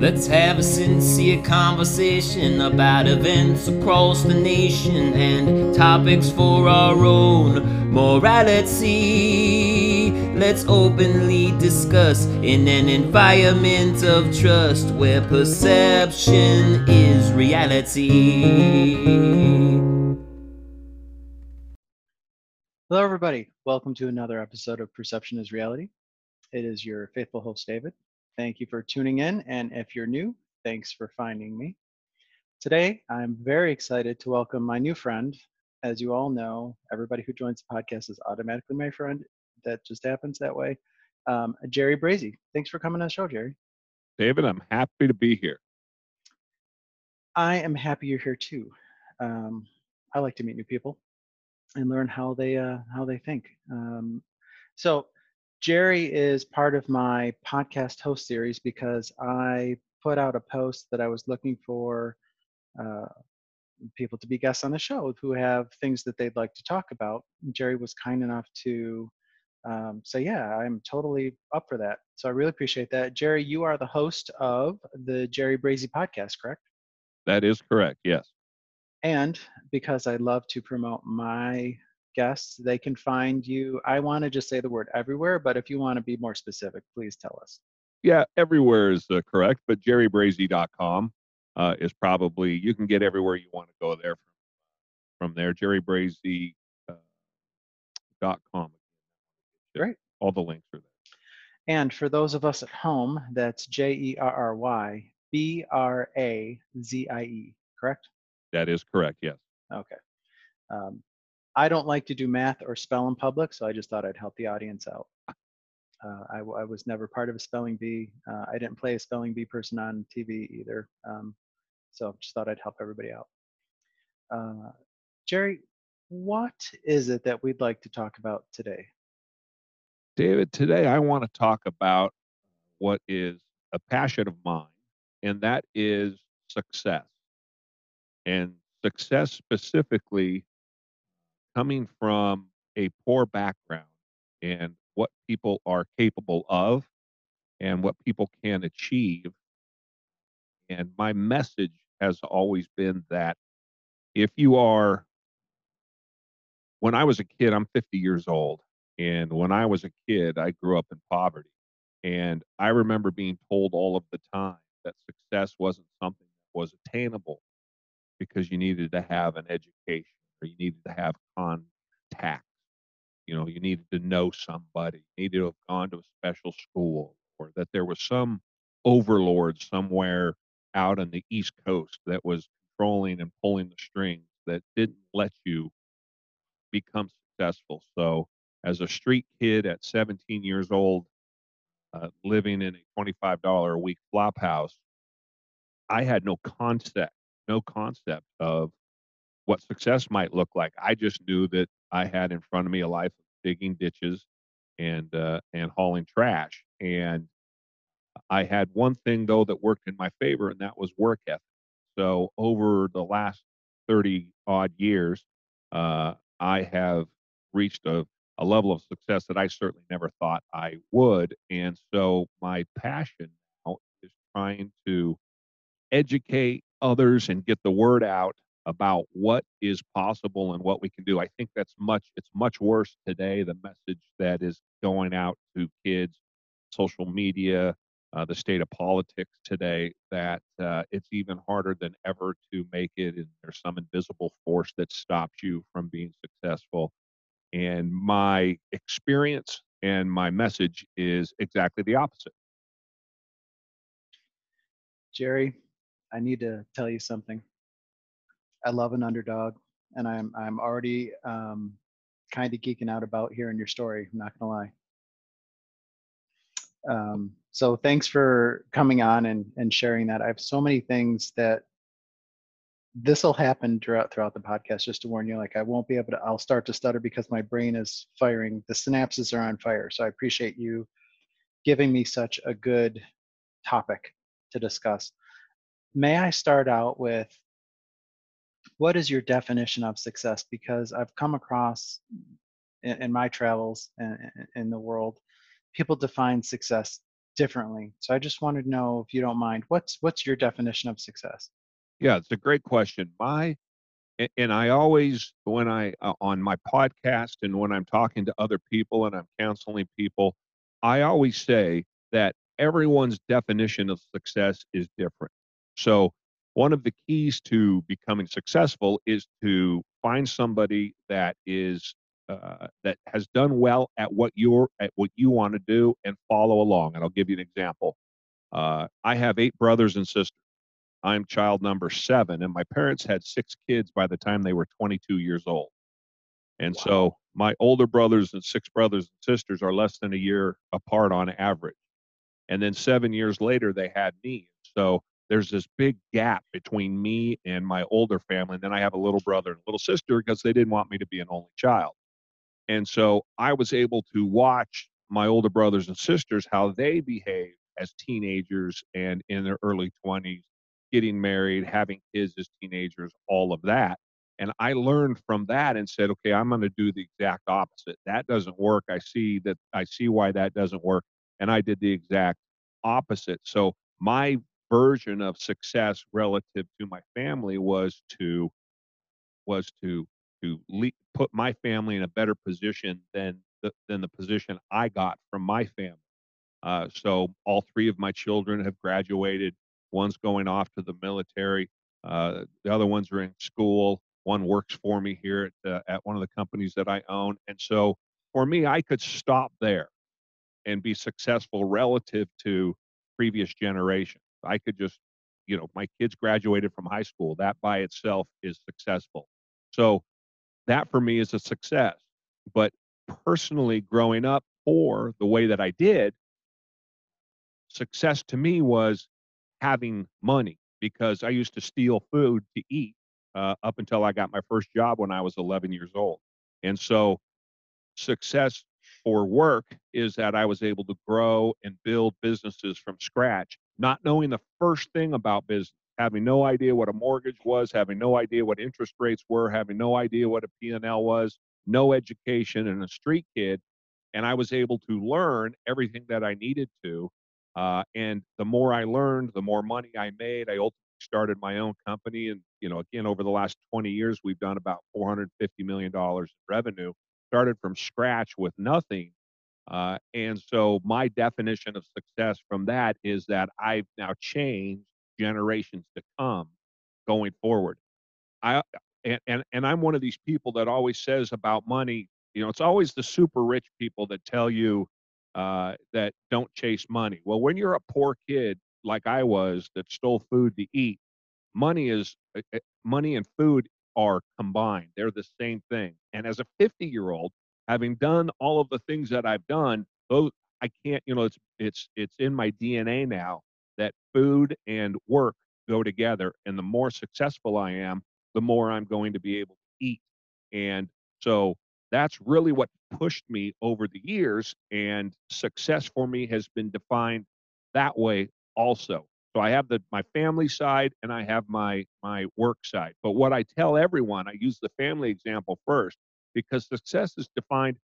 Let's have a sincere conversation about events across the nation and topics for our own morality. Let's openly discuss in an environment of trust where perception is reality. Hello, everybody. Welcome to another episode of Perception is Reality. It is your faithful host, David. Thank you for tuning in. And if you're new, thanks for finding me. Today, I'm very excited to welcome my new friend. As you all know, everybody who joins the podcast is automatically my friend. That just happens that way. Um, Jerry Brazie. Thanks for coming on the show, Jerry. David, I'm happy to be here. I am happy you're here too. Um, I like to meet new people and learn how they uh, how they think. Um, so Jerry is part of my podcast host series because I put out a post that I was looking for uh, people to be guests on the show who have things that they'd like to talk about. Jerry was kind enough to um, say, Yeah, I'm totally up for that. So I really appreciate that. Jerry, you are the host of the Jerry Brazie podcast, correct? That is correct, yes. And because I love to promote my guests, they can find you. I want to just say the word everywhere, but if you want to be more specific, please tell us. Yeah, everywhere is uh, correct, but jerrybrazie.com uh, is probably, you can get everywhere you want to go there from, from there. jerrybrazie.com. Uh, Great. All the links are there. And for those of us at home, that's J E R R Y B R A Z I E, correct? That is correct, yes. Okay. Um, I don't like to do math or spell in public, so I just thought I'd help the audience out. Uh, I, I, was never part of a spelling bee. Uh, I didn't play a spelling bee person on TV either. Um, so just thought I'd help everybody out. Uh, Jerry, what is it that we'd like to talk about today? David, today I want to talk about what is a passion of mine, and that is success. And success specifically coming from a poor background and what people are capable of and what people can achieve. And my message has always been that if you are, when I was a kid, I'm 50 years old. And when I was a kid, I grew up in poverty. And I remember being told all of the time that success wasn't something that was attainable because you needed to have an education or you needed to have contacts. You know, you needed to know somebody, you needed to have gone to a special school, or that there was some overlord somewhere out on the East Coast that was controlling and pulling the strings that didn't let you become successful. So, as a street kid at 17 years old, uh, living in a $25 a week flop house, I had no concept, no concept of what success might look like. I just knew that I had in front of me a life of digging ditches and uh, and hauling trash. And I had one thing though that worked in my favor, and that was work ethic. So over the last thirty odd years, uh, I have reached a, a level of success that I certainly never thought I would. And so my passion now is trying to educate others and get the word out about what is possible and what we can do. I think that's much it's much worse today the message that is going out to kids, social media, uh, the state of politics today that uh, it's even harder than ever to make it and there's some invisible force that stops you from being successful. And my experience and my message is exactly the opposite. Jerry, I need to tell you something. I love an underdog, and I'm I'm already um, kind of geeking out about hearing your story. I'm not gonna lie. Um, so thanks for coming on and and sharing that. I have so many things that this will happen throughout throughout the podcast. Just to warn you, like I won't be able to. I'll start to stutter because my brain is firing. The synapses are on fire. So I appreciate you giving me such a good topic to discuss. May I start out with what is your definition of success? Because I've come across in, in my travels in, in the world, people define success differently. So I just wanted to know if you don't mind, what's what's your definition of success? Yeah, it's a great question. My and I always when I uh, on my podcast and when I'm talking to other people and I'm counseling people, I always say that everyone's definition of success is different. So one of the keys to becoming successful is to find somebody that is uh, that has done well at what you're at what you want to do and follow along. And I'll give you an example. Uh, I have eight brothers and sisters. I'm child number seven, and my parents had six kids by the time they were 22 years old. And wow. so my older brothers and six brothers and sisters are less than a year apart on average. And then seven years later, they had me. So there's this big gap between me and my older family. And then I have a little brother and a little sister because they didn't want me to be an only child. And so I was able to watch my older brothers and sisters how they behave as teenagers and in their early 20s, getting married, having kids as teenagers, all of that. And I learned from that and said, okay, I'm going to do the exact opposite. That doesn't work. I see that I see why that doesn't work. And I did the exact opposite. So my version of success relative to my family was to was to to le- put my family in a better position than the, than the position I got from my family. Uh, so all three of my children have graduated. One's going off to the military. Uh, the other ones are in school. One works for me here at, uh, at one of the companies that I own. And so for me, I could stop there and be successful relative to previous generations. I could just, you know, my kids graduated from high school. That by itself is successful. So that for me is a success. But personally, growing up for the way that I did, success to me was having money because I used to steal food to eat uh, up until I got my first job when I was 11 years old. And so success for work is that I was able to grow and build businesses from scratch, not knowing the first thing about business, having no idea what a mortgage was, having no idea what interest rates were, having no idea what a P&L was, no education and a street kid. And I was able to learn everything that I needed to. Uh, and the more I learned, the more money I made. I ultimately started my own company. And, you know, again, over the last 20 years, we've done about $450 million in revenue started from scratch with nothing. Uh, and so my definition of success from that is that I've now changed generations to come going forward. I and, and and I'm one of these people that always says about money, you know, it's always the super rich people that tell you uh, that don't chase money. Well, when you're a poor kid like I was that stole food to eat, money is uh, uh, money and food are combined. They're the same thing. And as a 50 year old, having done all of the things that I've done, those I can't, you know, it's it's it's in my DNA now that food and work go together. And the more successful I am, the more I'm going to be able to eat. And so that's really what pushed me over the years. And success for me has been defined that way also. So I have the my family side and I have my my work side. But what I tell everyone, I use the family example first because success is defined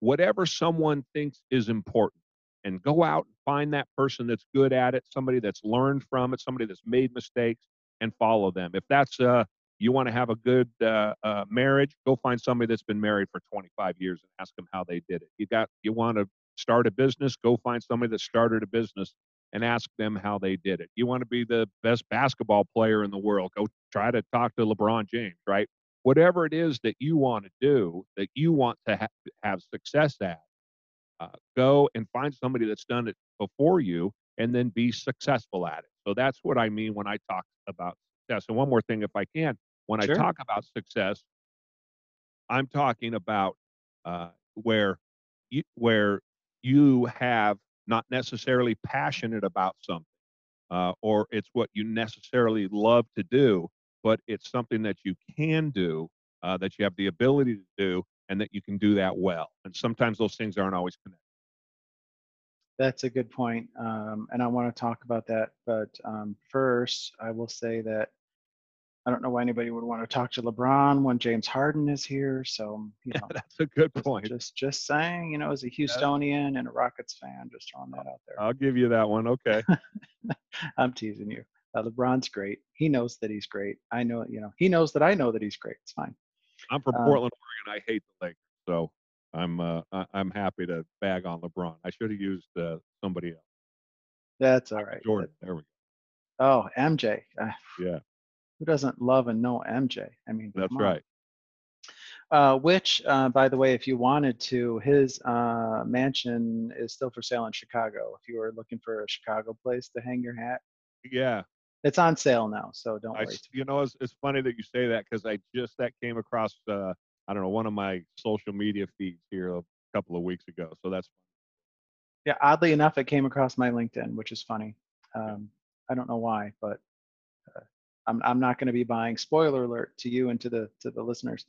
whatever someone thinks is important and go out and find that person that's good at it, somebody that's learned from it, somebody that's made mistakes and follow them. If that's uh you want to have a good uh, uh, marriage, go find somebody that's been married for 25 years and ask them how they did it. You got you want to start a business, go find somebody that started a business and ask them how they did it. You want to be the best basketball player in the world, go try to talk to LeBron James, right? Whatever it is that you want to do, that you want to ha- have success at, uh, go and find somebody that's done it before you and then be successful at it. So that's what I mean when I talk about success. And one more thing, if I can, when sure. I talk about success, I'm talking about uh, where you, where you have not necessarily passionate about something, uh, or it's what you necessarily love to do, but it's something that you can do, uh, that you have the ability to do, and that you can do that well. And sometimes those things aren't always connected. That's a good point, um, and I want to talk about that. But um, first, I will say that I don't know why anybody would want to talk to LeBron when James Harden is here. So you know, That's a good point. just just saying, you know, as a Houstonian and a Rockets fan, just throwing that out there. I'll give you that one. Okay. I'm teasing you. Uh, LeBron's great. He knows that he's great. I know, you know, he knows that I know that he's great. It's fine. I'm from Um, Portland, Oregon. I hate the Lakers, so I'm uh, I- I'm happy to bag on LeBron. I should have used uh, somebody else. That's all right. Jordan. There we go. Oh, MJ. Uh. Yeah, who doesn't love and know MJ? I mean, that's right. Uh, which, uh, by the way, if you wanted to, his uh, mansion is still for sale in Chicago. If you were looking for a Chicago place to hang your hat, Yeah, it's on sale now. So don't I, worry. you know, it's, it's funny that you say that because I just that came across uh, I don't know one of my social media feeds here a couple of weeks ago. So that's Yeah, oddly enough, it came across my LinkedIn, which is funny. Um, I don't know why, but uh, I'm I'm not going to be buying. Spoiler alert to you and to the to the listeners.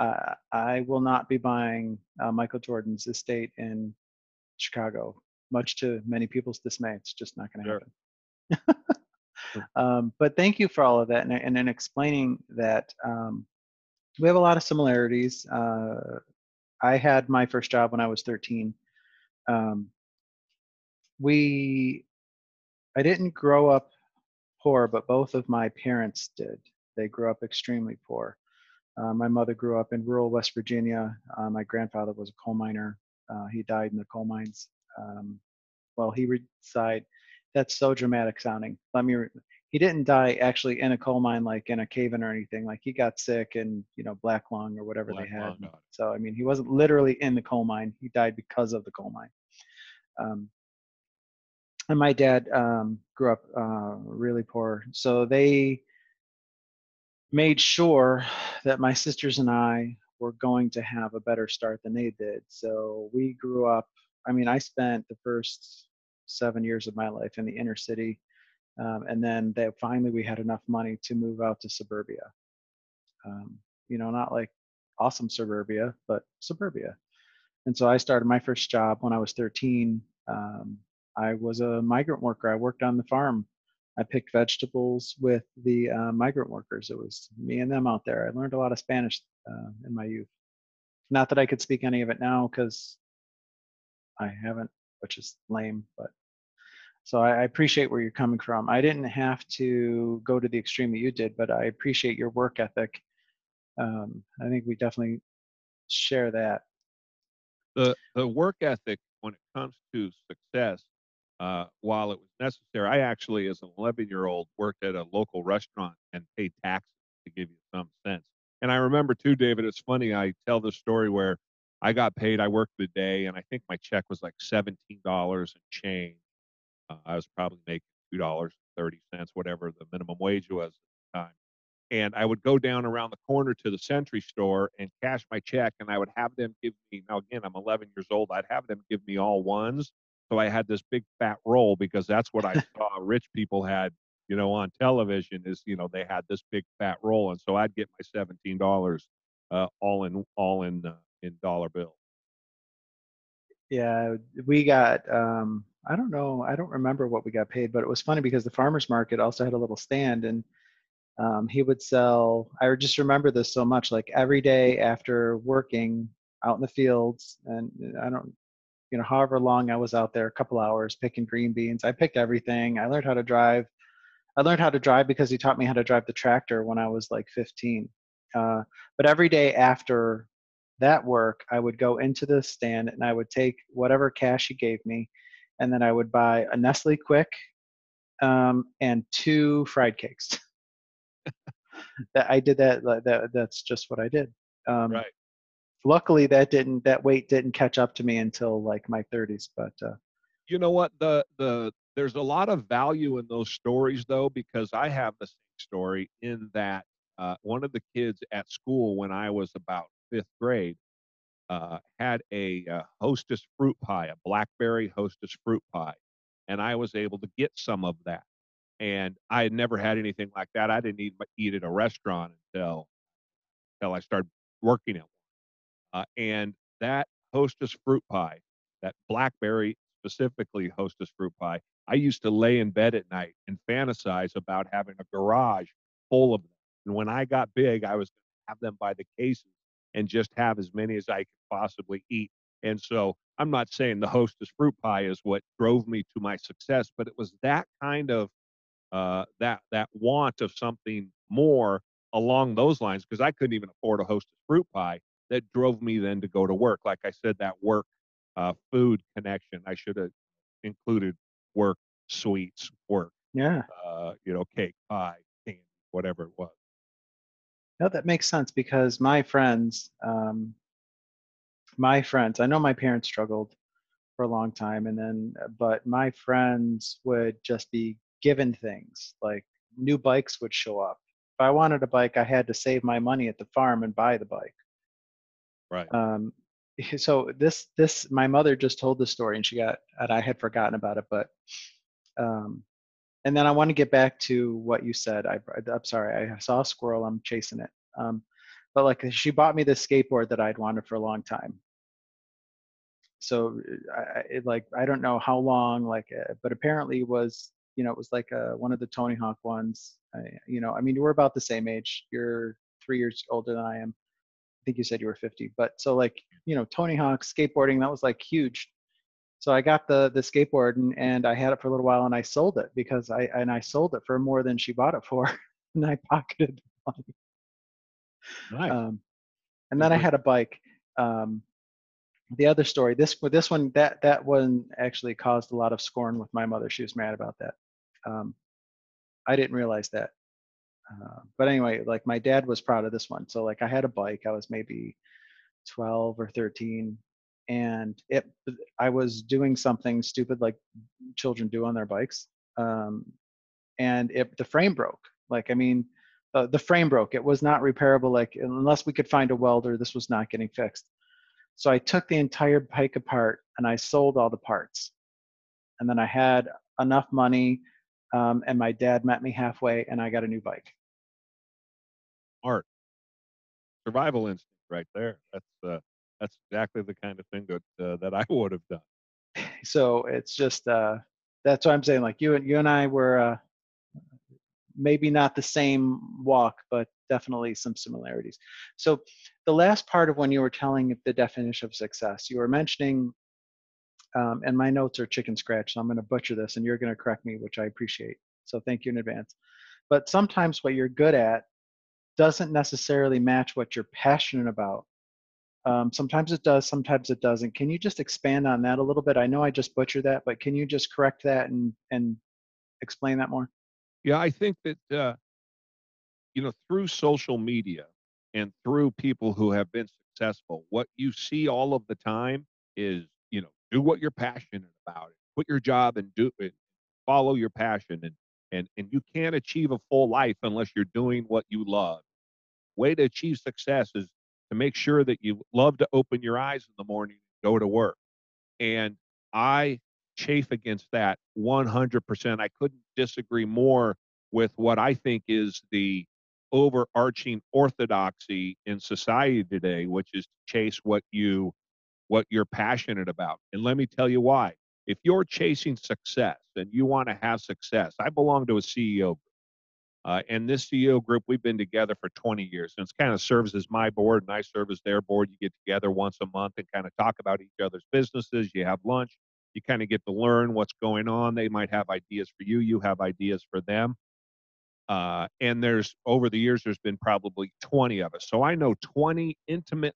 Uh, I will not be buying uh, Michael Jordan's estate in Chicago, much to many people's dismay. It's just not going to Sure. happen. um, but thank you for all of that and, and in explaining that. Um, we have a lot of similarities. Uh, I had my first job when I was 13. Um, we i didn't grow up poor but both of my parents did they grew up extremely poor uh, my mother grew up in rural west virginia uh, my grandfather was a coal miner uh, he died in the coal mines um, well he reside that's so dramatic sounding. Let me re- he didn't die actually in a coal mine like in a cave-in or anything like he got sick and you know black lung or whatever Black they had. lung, so i mean he wasn't literally in the coal mine he died because of the coal mine. Um, and my dad um, grew up uh, really poor. So they made sure that my sisters and i were going to have a better start than they did. So we grew up i mean i spent the first seven years of my life in the inner city um, and then they finally we had enough money to move out to suburbia um, you know not like awesome suburbia but suburbia and so i started my first job when i was 13 um, I was a migrant worker. I worked on the farm. I picked vegetables with the uh, migrant workers. It was me and them out there. I learned a lot of Spanish uh, in my youth. Not that I could speak any of it now because I haven't, which is lame. But so I, I appreciate where you're coming from. I didn't have to go to the extreme that you did, but I appreciate your work ethic. Um, I think we definitely share that. the the work ethic when it comes to success uh, while it was necessary i actually as an 11 year old worked at a local restaurant and paid taxes to give you some sense and i remember too david it's funny i tell this story where i got paid i worked the day and i think my check was like $17 and change uh, i was probably making $2.30 whatever the minimum wage was at the time and I would go down around the corner to the Century store and cash my check, and I would have them give me. Now again, I'm 11 years old. I'd have them give me all ones, so I had this big fat roll because that's what I saw rich people had, you know, on television. Is you know they had this big fat roll, and so I'd get my 17 dollars, uh, all in all in uh, in dollar bills. Yeah, we got um I don't know, I don't remember what we got paid, but it was funny because the farmers market also had a little stand and um he would sell I just remember this so much like every day after working out in the fields and I don't you know however long I was out there a couple hours picking green beans. I picked everything. I learned how to drive. I learned how to drive because he taught me how to drive the tractor when I was like 15. Uh, but every day after that work, I would go into the stand and I would take whatever cash he gave me, and then I would buy a Nestle Quik um, and two fried cakes. that I did that, that. That's just what I did. Um, Right. Luckily, that didn't that weight didn't catch up to me until like my 30s. But uh, you know what the the there's a lot of value in those stories though because i have the same story in that uh, one of the kids at school when i was about fifth grade uh, had a uh, hostess fruit pie a blackberry hostess fruit pie and i was able to get some of that and i had never had anything like that i didn't eat, eat at a restaurant until until i started working at one uh, and that hostess fruit pie that blackberry specifically hostess fruit pie i used to lay in bed at night and fantasize about having a garage full of them And when I got big, I was going to have them by the cases and just have as many as I could possibly eat. And so I'm not saying the hostess fruit pie is what drove me to my success, but it was that kind of uh, that that want of something more along those lines because I couldn't even afford a hostess fruit pie that drove me then to go to work. Like I said, that work uh, food connection. I should have included work, sweets, work, Yeah. uh, you know, cake, pie, candy, whatever it was. No, that makes sense because my friends, um, my friends, I know my parents struggled for a long time, and then, uh, but my friends would just be given things like new bikes would show up. If I wanted a bike, I had to save my money at the farm and buy the bike. Right. Um, so this, this, my mother just told the story, and she got, and I had forgotten about it, but, um, and then I want to get back to what you said. I, I'm sorry, I saw a squirrel. I'm chasing it. Um, but like she bought me this skateboard that I'd wanted for a long time. So I, I- it, like I don't know how long, like, uh, but apparently it was you know it was like uh, one of the Tony Hawk ones. I, you know, I mean, we're about the same age. You're three years older than I am. I think you said you were 50. But so like you know, Tony Hawk skateboarding that was like huge. So I got the the skateboard and, and I had it for a little while and I sold it because I and I sold it for more than she bought it for, and I pocketed the money. Nice. Um, and then I had a bike. Um, the other story, this this one that that one actually caused a lot of scorn with my mother. She was mad about that. Um, I didn't realize that. Uh, but anyway, like my dad was proud of this one. So like I had a bike. I was maybe 12 or 13, and it I was doing something stupid like children do on their bikes. Um, and it the frame broke. Like I mean, uh, the frame broke. It was not repairable. Like unless we could find a welder, this was not getting fixed. So I took the entire bike apart and I sold all the parts. And then I had enough money, um, and my dad met me halfway, and I got a new bike. Art. Survival instinct right there. That's uh, that's exactly the kind of thing that uh, that I would have done. So it's just uh, that's what I'm saying. Like you and you and I were uh, maybe not the same walk, but definitely some similarities. So the last part of when you were telling the definition of success, you were mentioning, um, and my notes are chicken scratch, so I'm going to butcher this, and you're going to correct me, which I appreciate. So thank you in advance. But sometimes what you're good at doesn't necessarily match what you're passionate about. Um, sometimes it does, sometimes it doesn't. Can you just expand on that a little bit? I know I just butchered that, but can you just correct that and and explain that more? Yeah, I think that uh, you know through social media and through people who have been successful, what you see all of the time is you know do what you're passionate about, quit your job and do it, follow your passion, and and and you can't achieve a full life unless you're doing what you love. Way to achieve success is to make sure that you love to open your eyes in the morning and go to work. And I chafe against that 100%. I couldn't disagree more with what I think is the overarching orthodoxy in society today, which is to chase what you what you're passionate about. And let me tell you why. If you're chasing success and you want to have success, I belong to a CEO group. Uh, and this CEO group, we've been together for 20 years, and it's kind of serves as my board, and I serve as their board. You get together once a month and kind of talk about each other's businesses. You have lunch. You kind of get to learn what's going on. They might have ideas for you. You have ideas for them. Uh, and there's over the years, there's been probably 20 of us. So I know 20 intimate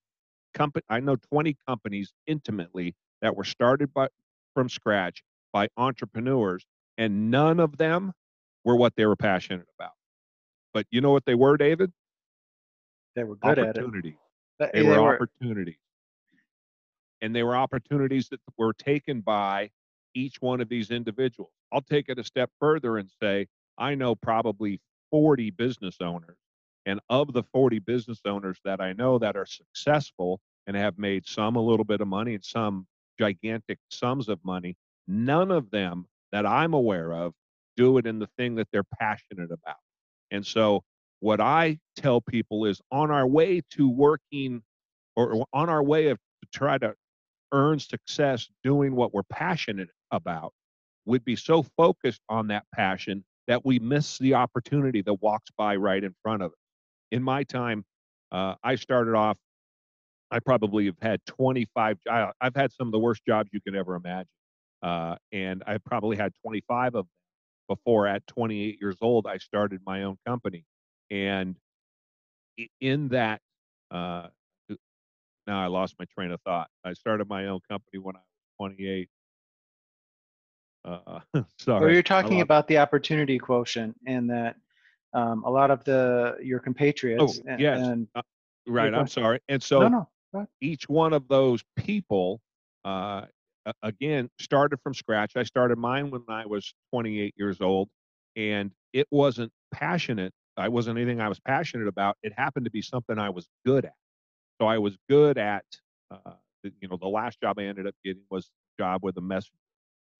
company. I know 20 companies intimately that were started by from scratch by entrepreneurs, and none of them were what they were passionate about. But you know what they were, David? They were good at it. Opportunities. But They were opportunities. And they were opportunities that were taken by each one of these individuals. I'll take it a step further and say, I know probably 40 business owners. And of the 40 business owners that I know that are successful and have made some a little bit of money and some gigantic sums of money, none of them that I'm aware of do it in the thing that they're passionate about. And so, what I tell people is on our way to working or on our way of to try to earn success doing what we're passionate about, we'd be so focused on that passion that we miss the opportunity that walks by right in front of us. in my time, uh, I started off. I probably have had 25. I, I've had some of the worst jobs you could ever imagine, uh, and I probably had 25 of them before. At 28 years old, I started my own company, and in that, uh, now I lost my train of thought. I started my own company when I was 28. Uh, sorry. Well, you're talking about the opportunity quotient and that um, a lot of the your compatriots. Oh, yes. and Uh, right. I'm sorry. And so no, no. each one of those people, again, started from scratch. I started mine when I was 28 years old, and it wasn't passionate. I wasn't anything I was passionate about. It happened to be something I was good at. So I was good at, uh, you know, the last job I ended up getting was job with a mess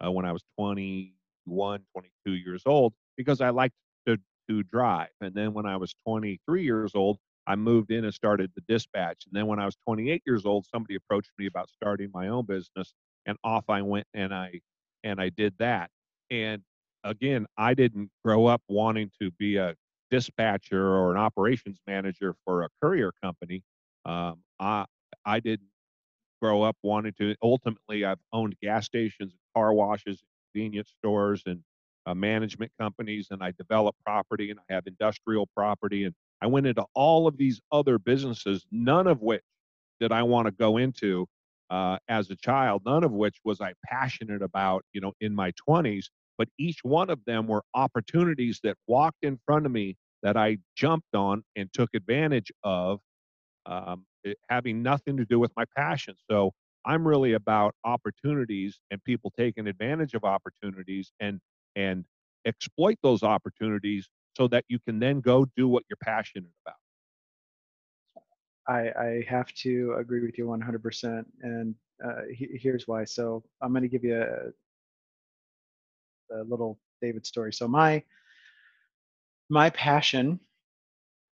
uh, when I was 21, 22 years old because I liked to to drive. And then when I was 23 years old, I moved in and started the dispatch. And then when I was 28 years old, somebody approached me about starting my own business, and off I went and I and I did that. And again, I didn't grow up wanting to be a dispatcher or an operations manager for a courier company. Um, I I didn't grow up wanting to. Ultimately, I've owned gas stations, car washes, convenience stores, and uh, management companies, and I develop property, and I have industrial property, and I went into all of these other businesses, none of which did I want to go into uh, as a child, none of which was I passionate about, you know, in my 20s. But each one of them were opportunities that walked in front of me that I jumped on and took advantage of um, having nothing to do with my passion. So I'm really about opportunities and people taking advantage of opportunities and and exploit those opportunities so that you can then go do what you're passionate about. I, I have to agree with you 100%. And uh, he, here's why. So I'm going to give you a, a little David story. So my my passion,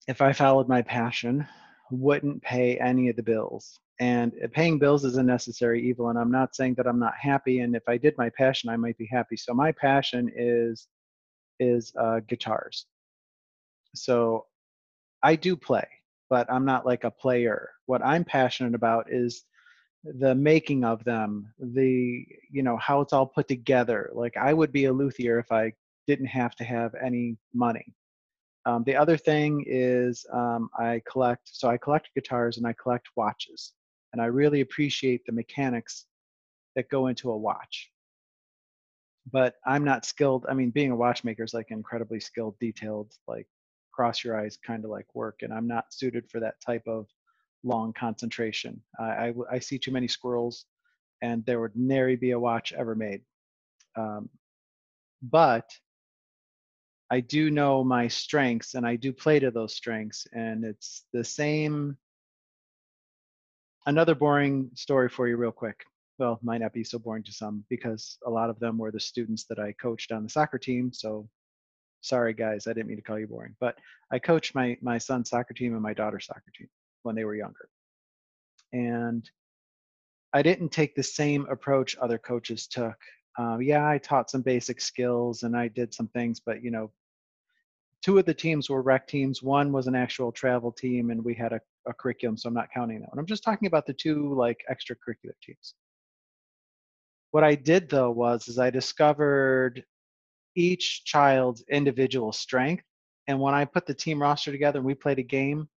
if I followed my passion, wouldn't pay any of the bills. And uh, paying bills is a necessary evil. And I'm not saying that I'm not happy. And if I did my passion, I might be happy. So my passion is is uh, guitars. So I do play, but I'm not like a player. What I'm passionate about is the making of them, the you know how it's all put together. Like I would be a luthier if I didn't have to have any money. Um, the other thing is um, I collect, so I collect guitars and I collect watches, and I really appreciate the mechanics that go into a watch. But I'm not skilled. I mean, being a watchmaker is like incredibly skilled, detailed, like cross your eyes kind of like work, and I'm not suited for that type of long concentration. I, I, I see too many squirrels, and there would nary be a watch ever made. Um, but I do know my strengths and I do play to those strengths. And it's the same. Another boring story for you, real quick. Well, might not be so boring to some because a lot of them were the students that I coached on the soccer team. So sorry, guys, I didn't mean to call you boring. But I coached my, my son's soccer team and my daughter's soccer team when they were younger. And I didn't take the same approach other coaches took. Um, yeah, I taught some basic skills and I did some things, but you know, two of the teams were rec teams. One was an actual travel team, and we had a, a curriculum, so I'm not counting that one. I'm just talking about the two like extracurricular teams. What I did though was is I discovered each child's individual strength, and when I put the team roster together and we played a game,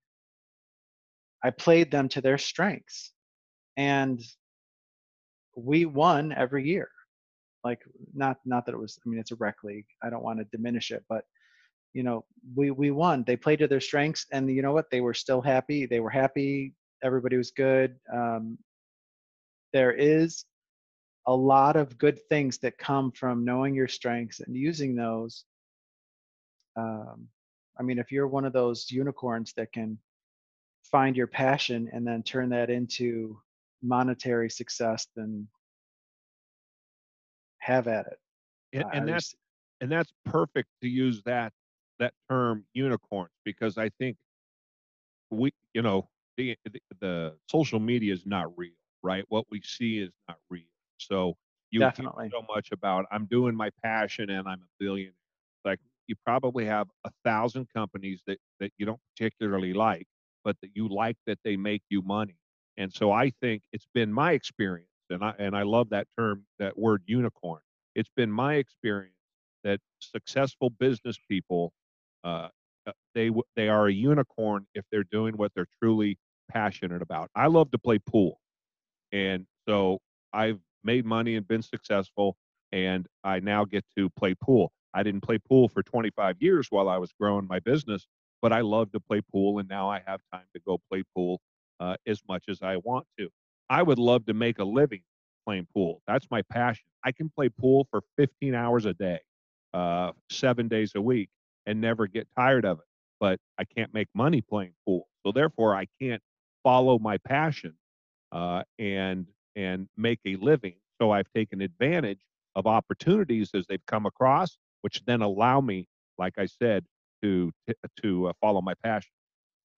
I played them to their strengths, and we won every year. Like not not that it was i mean it's a rec league i don't want to diminish it but you know we we won. They played to their strengths and you know what? They were still happy they were happy everybody was good um, there is a lot of good things that come from knowing your strengths and using those um, i mean if you're one of those unicorns that can find your passion and then turn that into monetary success then have at it And, and that's and that's perfect to use that that term unicorns because I think we you know the, the the social media is not real, right? What we see is not real. So you Definitely. so much about I'm doing my passion and I'm a billionaire. Like you probably have a thousand companies that that you don't particularly like, but that you like that they make you money. And so I think it's been my experience, and I and I love that term, that word unicorn. It's been my experience that successful business people, uh, uh they they are a unicorn if they're doing what they're truly passionate about. I love to play pool, and so I've made money and been successful, and I now get to play pool. I didn't play pool for 25 years while I was growing my business, but I love to play pool, and now I have time to go play pool uh, as much as I want to. I would love to make a living playing pool. That's my passion. I can play pool for 15 hours a day, uh, seven days a week, and never get tired of it. But I can't make money playing pool, so therefore I can't follow my passion uh, and and make a living. So I've taken advantage of opportunities as they've come across, which then allow me, like I said, to to uh, follow my passion.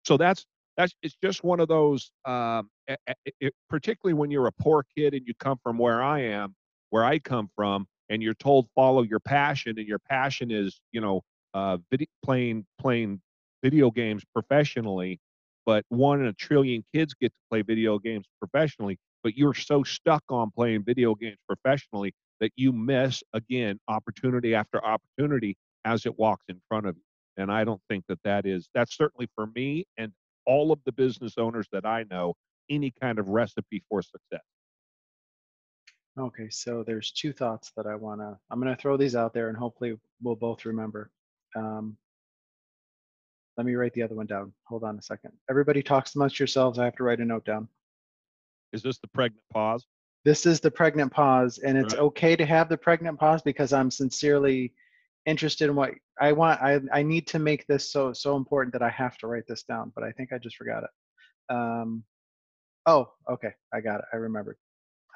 So that's that's it's just one of those. Um, it, it, particularly when you're a poor kid and you come from where I am, where I come from, and you're told follow your passion, and your passion is you know uh, video, playing playing video games professionally. But one in a trillion kids get to play video games professionally but you're so stuck on playing video games professionally that you miss again opportunity after opportunity as it walks in front of you. And i don't think that that is that's certainly for me and all of the business owners that i know any kind of recipe for success. Okay so there's two thoughts that i want to i'm going to throw these out there and hopefully we'll both remember. Um, let me write the other one down. Hold on a second. Everybody talks amongst yourselves i have to write a note down is this the pregnant pause? This is the pregnant pause, and it's Right. okay to have the pregnant pause because I'm sincerely interested in what I want. I I need to make this so so important that I have to write this down, but I think I just forgot it. Um, oh, okay, I got it. I remembered.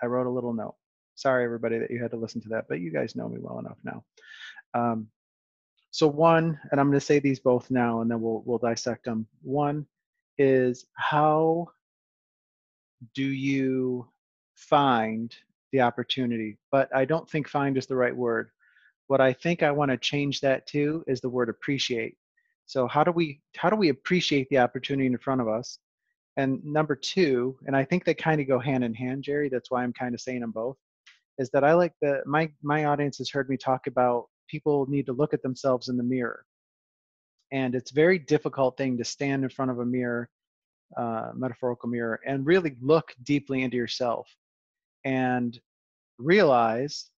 I wrote a little note. Sorry, everybody, that you had to listen to that, but you guys know me well enough now. Um, so one, and I'm going to say these both now, and then we'll we'll dissect them. One is how do you find the opportunity? But I don't think find is the right word. What I think I want to change that to is the word appreciate. So how do we how do we appreciate the opportunity in front of us? And number two, and I think they kind of go hand in hand, Jerry. That's why I'm kind of saying them both. Is that I like the my my audience has heard me talk about people need to look at themselves in the mirror, and it's very difficult thing to stand in front of a mirror uh, metaphorical mirror and really look deeply into yourself and realize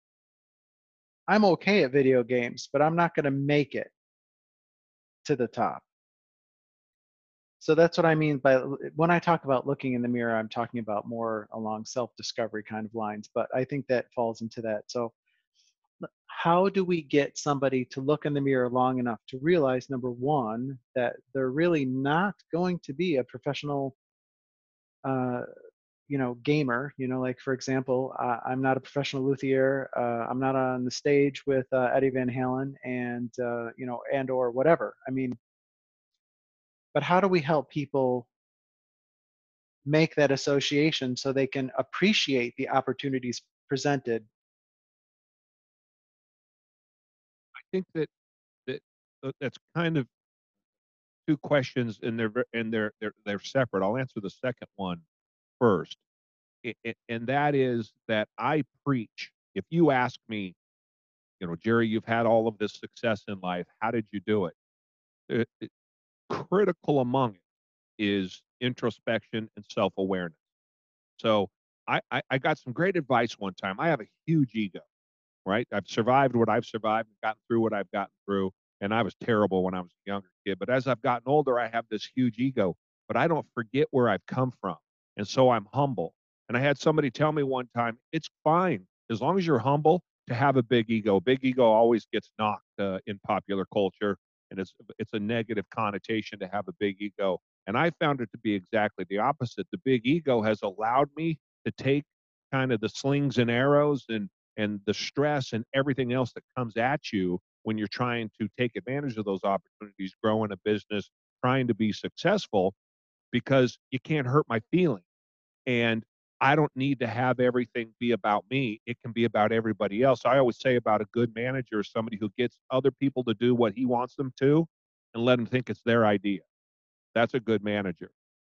I'm okay at video games, but I'm not going to make it to the top. So that's what I mean by when I talk about looking in the mirror, I'm talking about more along self discovery kind of lines, but I think that falls into that. So how do we get somebody to look in the mirror long enough to realize number one that they're really not going to be a professional uh, you know gamer you know like for example uh, i'm not a professional luthier uh, i'm not on the stage with uh, eddie van halen and uh, you know and or whatever i mean but how do we help people make that association so they can appreciate the opportunities presented think that that uh, that's kind of two questions, and they're and they're they're they're separate. I'll answer the second one first, and that is that I preach. If you ask me, you know, Jerry, you've had all of this success in life. How did you do it? it, it critical among it is introspection and self-awareness. So I, I, I got some great advice one time. I have a huge ego right? I've survived what I've survived gotten through what I've gotten through. And I was terrible when I was a younger kid. But as I've gotten older, I have this huge ego, but I don't forget where I've come from. And so I'm humble. And I had somebody tell me one time, it's fine as long as you're humble to have a big ego. Big ego always gets knocked uh, in popular culture, and it's it's a negative connotation to have a big ego. And I found it to be exactly the opposite. The big ego has allowed me to take kind of the slings and arrows and and the stress and everything else that comes at you when you're trying to take advantage of those opportunities, growing a business, trying to be successful, because you can't hurt my feelings. And I don't need to have everything be about me. It can be about everybody else. I always say about a good manager somebody who gets other people to do what he wants them to and let them think it's their idea. That's a good manager.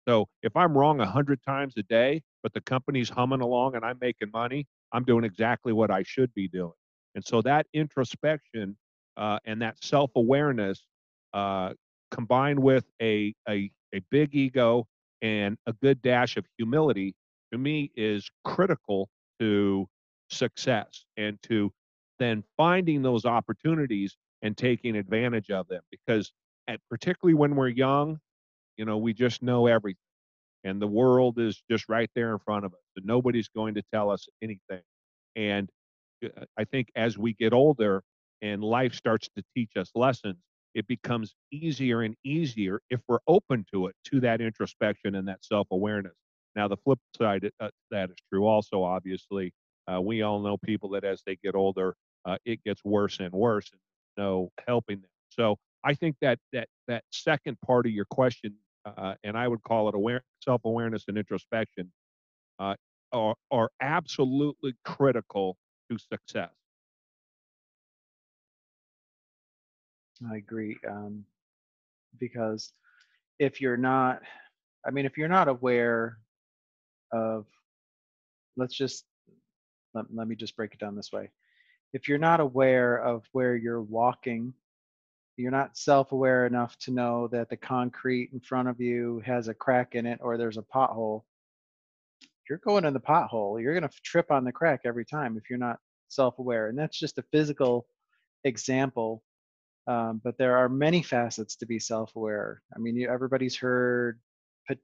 So if I'm wrong a hundred times a day, but the company's humming along and I'm making money, I'm doing exactly what I should be doing. And so that introspection uh, and that self-awareness uh, combined with a, a a big ego and a good dash of humility to me is critical to success and to then finding those opportunities and taking advantage of them because at, particularly when we're young you know we just know everything and the world is just right there in front of us and nobody's going to tell us anything. And uh, i think as we get older and life starts to teach us lessons it becomes easier and easier if we're open to it to that introspection and that self-awareness. Now the flip side uh, that is true also obviously uh, we all know people that as they get older uh, it gets worse and worse and no helping them. So i think that that that second part of your question uh, and i would call it aware self-awareness and introspection uh, are, are absolutely critical to success I agree. Um, because if you're not, I mean, if you're not aware of, let's just, let, let me just break it down this way. If you're not aware of where you're walking, you're not self aware enough to know that the concrete in front of you has a crack in it or there's a pothole, you're going in the pothole. You're going to trip on the crack every time if you're not self aware. And that's just a physical example um, but there are many facets to be self-aware. I mean, you, everybody's heard.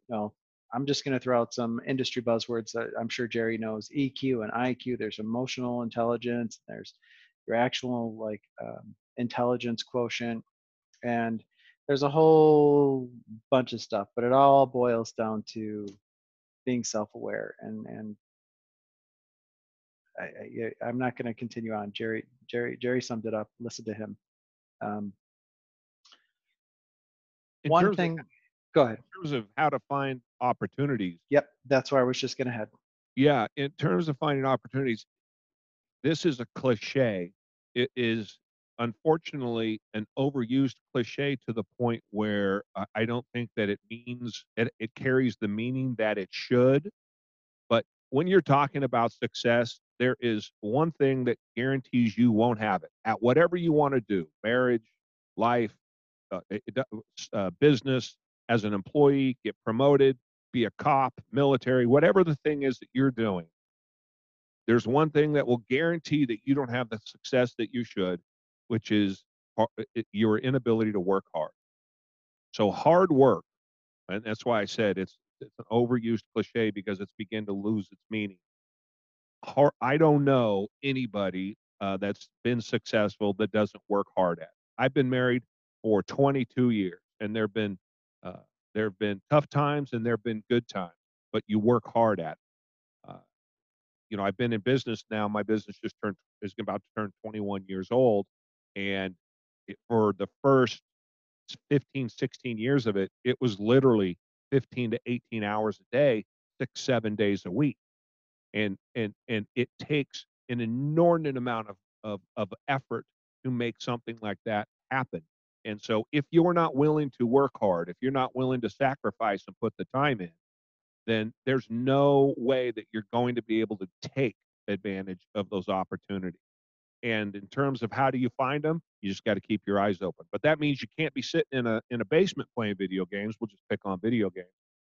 No, I'm just going to throw out some industry buzzwords that I'm sure Jerry knows: EQ and IQ. There's emotional intelligence. There's your actual like um, intelligence quotient, and there's a whole bunch of stuff. But it all boils down to being self-aware and and I, I, am not going to continue on. Jerry, Jerry, Jerry summed it up. Listen to him. Um, one thing, of, go ahead. In terms of how to find opportunities. Yep, that's where I was just going to head. Yeah, in terms of finding opportunities, this is a cliche. It is unfortunately an overused cliche to the point where I don't think that it means it, it carries the meaning that it should. But when you're talking about success, there is one thing that guarantees you won't have it at whatever you want to do marriage, life, uh, uh, business, as an employee, get promoted, be a cop, military, whatever the thing is that you're doing. There's one thing that will guarantee that you don't have the success that you should, which is your inability to work hard. So hard work, and that's why I said it's it's an overused cliche because it's beginning to lose its meaning hard, I don't know anybody uh, that's been successful that doesn't work hard at. It. I've been married for 22 years, and there've been uh, there have been tough times and there've been good times, but you work hard at. It. Uh, you know, I've been in business now. My business just turned is about to turn 21 years old, and it, for the first 15, 16 years of it, it was literally 15 to 18 hours a day, six, seven days a week. And and and it takes an inordinate amount of of, of effort to make something like that happen. And so if you're not willing to work hard if you're not willing to sacrifice and put the time in then there's no way that you're going to be able to take advantage of those opportunities and in terms of how do you find them you just got to keep your eyes open but that means you can't be sitting in a in a basement playing video games we'll just pick on video games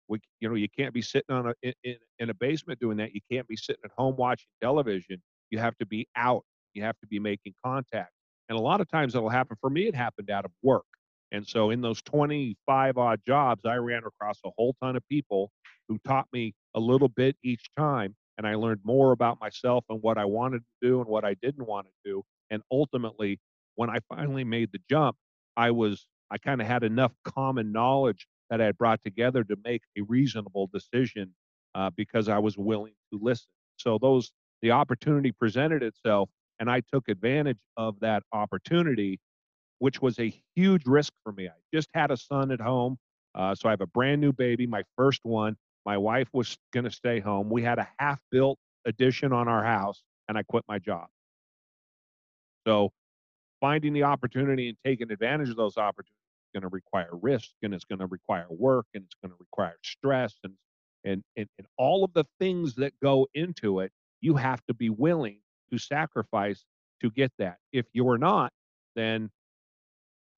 we, you know, you can't be sitting on a in, in a basement doing that. You can't be sitting at home watching television. You have to be out. You have to be making contact. And a lot of times it'll happen. For me, it happened out of work. And so in those 25 odd jobs, I ran across a whole ton of people who taught me a little bit each time. And I learned more about myself and what I wanted to do and what I didn't want to do. And ultimately, when I finally made the jump, I was, I kind of had enough common knowledge that I had brought together to make a reasonable decision uh, because I was willing to listen. So those the opportunity presented itself, and I took advantage of that opportunity, which was a huge risk for me. I just had a son at home, uh, so I have a brand new baby, my first one. My wife was going to stay home. We had a half built addition on our house, and I quit my job. So finding the opportunity and taking advantage of those opportunities is going to require risk and it's going to require work and it's going to require stress and, and, and, and all of the things that go into it. You have to be willing to sacrifice to get that. If you're not, then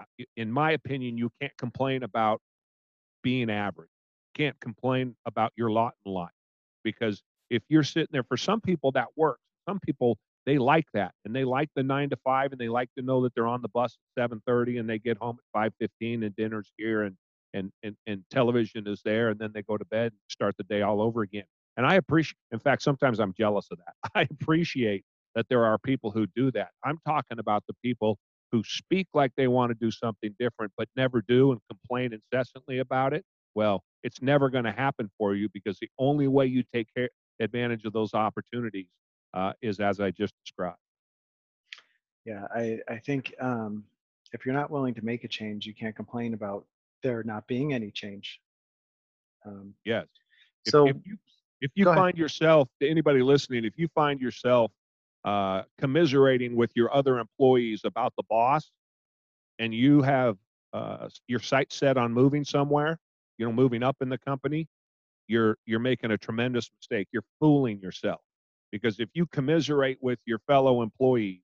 uh, in my opinion, you can't complain about being average. Can't complain about your lot in life because if you're sitting there, for some people that works. Some people they like that and they like the nine to five and they like to know that they're on the bus at 7.30 and they get home at 5.15 and dinner's here and, and, and, and television is there and then they go to bed and start the day all over again. And I appreciate, in fact, sometimes I'm jealous of that. I appreciate that there are people who do that. I'm talking about the people who speak like they want to do something different but never do and complain incessantly about it. Well, it's never going to happen for you because the only way you take care, advantage of those opportunities uh, is as I just described. Yeah, I, I think um, if you're not willing to make a change, you can't complain about there not being any change. Um, yes. If, so if you if you find ahead. yourself, to anybody listening, if you find yourself uh, commiserating with your other employees about the boss, and you have uh, your sight set on moving somewhere, you know, moving up in the company, you're you're making a tremendous mistake. You're fooling yourself because if you commiserate with your fellow employees,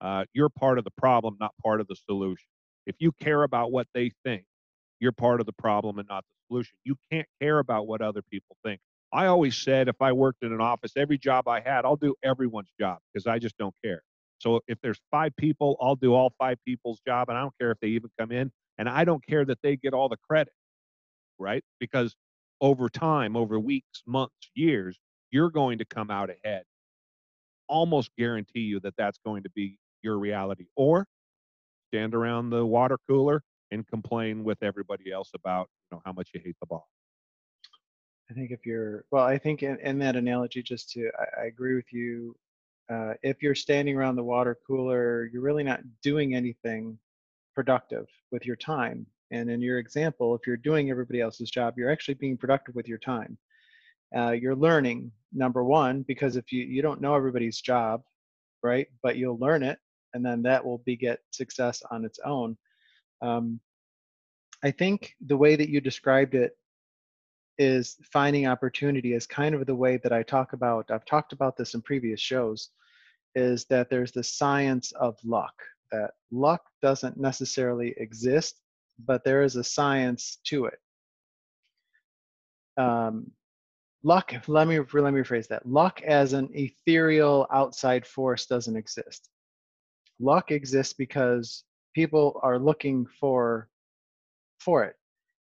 uh, you're part of the problem, not part of the solution. If you care about what they think, you're part of the problem and not the solution. You can't care about what other people think. I always said if I worked in an office, every job I had, I'll do everyone's job because I just don't care. So if there's five people, I'll do all five people's job, and I don't care if they even come in, and I don't care that they get all the credit, right? Because over time, over weeks, months, years, you're going to come out ahead. Almost guarantee you that that's going to be your reality. Or stand around the water cooler and complain with everybody else about you know how much you hate the boss. I think if you're well, I think in, in that analogy, just to I, I agree with you. Uh, if you're standing around the water cooler, you're really not doing anything productive with your time. And in your example, if you're doing everybody else's job, you're actually being productive with your time. Uh, you're learning number one because if you you don't know everybody's job, right? But you'll learn it, and then that will beget success on its own. Um, I think the way that you described it is finding opportunity is kind of the way that I talk about. I've talked about this in previous shows. Is that there's the science of luck. That luck doesn't necessarily exist, but there is a science to it. Um, luck let me let me rephrase that. Luck as an ethereal outside force doesn't exist. Luck exists because people are looking for for it.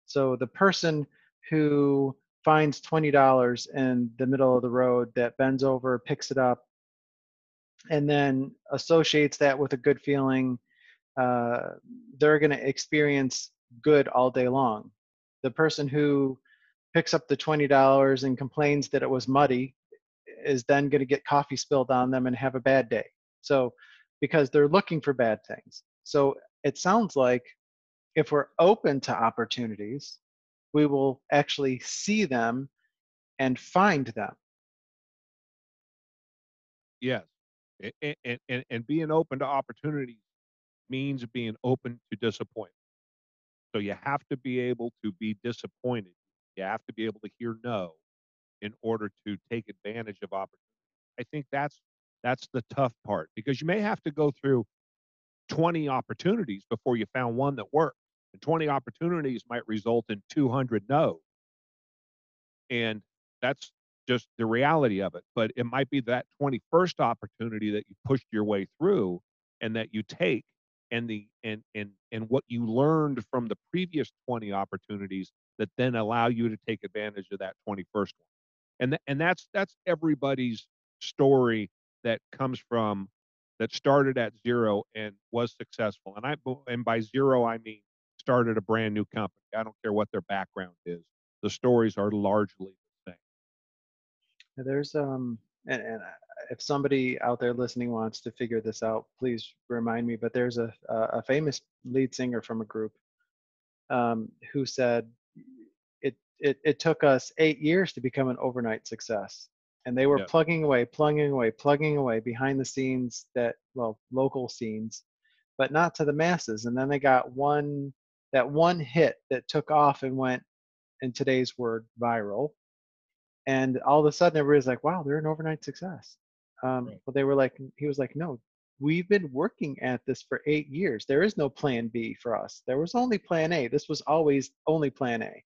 So the person who finds $20 in the middle of the road that bends over picks it up and then associates that with a good feeling uh, they're going to experience good all day long the person who picks up the $20 and complains that it was muddy is then going to get coffee spilled on them and have a bad day. So, because they're looking for bad things. So, it sounds like if we're open to opportunities, we will actually see them and find them. Yes. And, and, and being open to opportunities means being open to disappointment. So you have to be able to be disappointed you have to be able to hear no in order to take advantage of opportunity. I think that's that's the tough part because you may have to go through 20 opportunities before you found one that worked. And 20 opportunities might result in 200 no. And that's just the reality of it. But it might be that 21st opportunity that you pushed your way through and that you take and the and and and what you learned from the previous 20 opportunities that then allow you to take advantage of that 21st one. And th- and that's that's everybody's story that comes from that started at zero and was successful. And I and by zero I mean started a brand new company. I don't care what their background is. The stories are largely the same. There's um and, and if somebody out there listening wants to figure this out, please remind me. But there's a a famous lead singer from a group um, who said it it, it took us eight years to become an overnight success and they were Yeah. plugging away plugging away plugging away behind the scenes that well local scenes but not to the masses and then they got one that one hit that took off and went in today's word viral and all of a sudden everybody's like wow they're an overnight success um, Right. but they were like he was like no we've been working at this for eight years there is no plan b for us there was only plan a this was always only plan a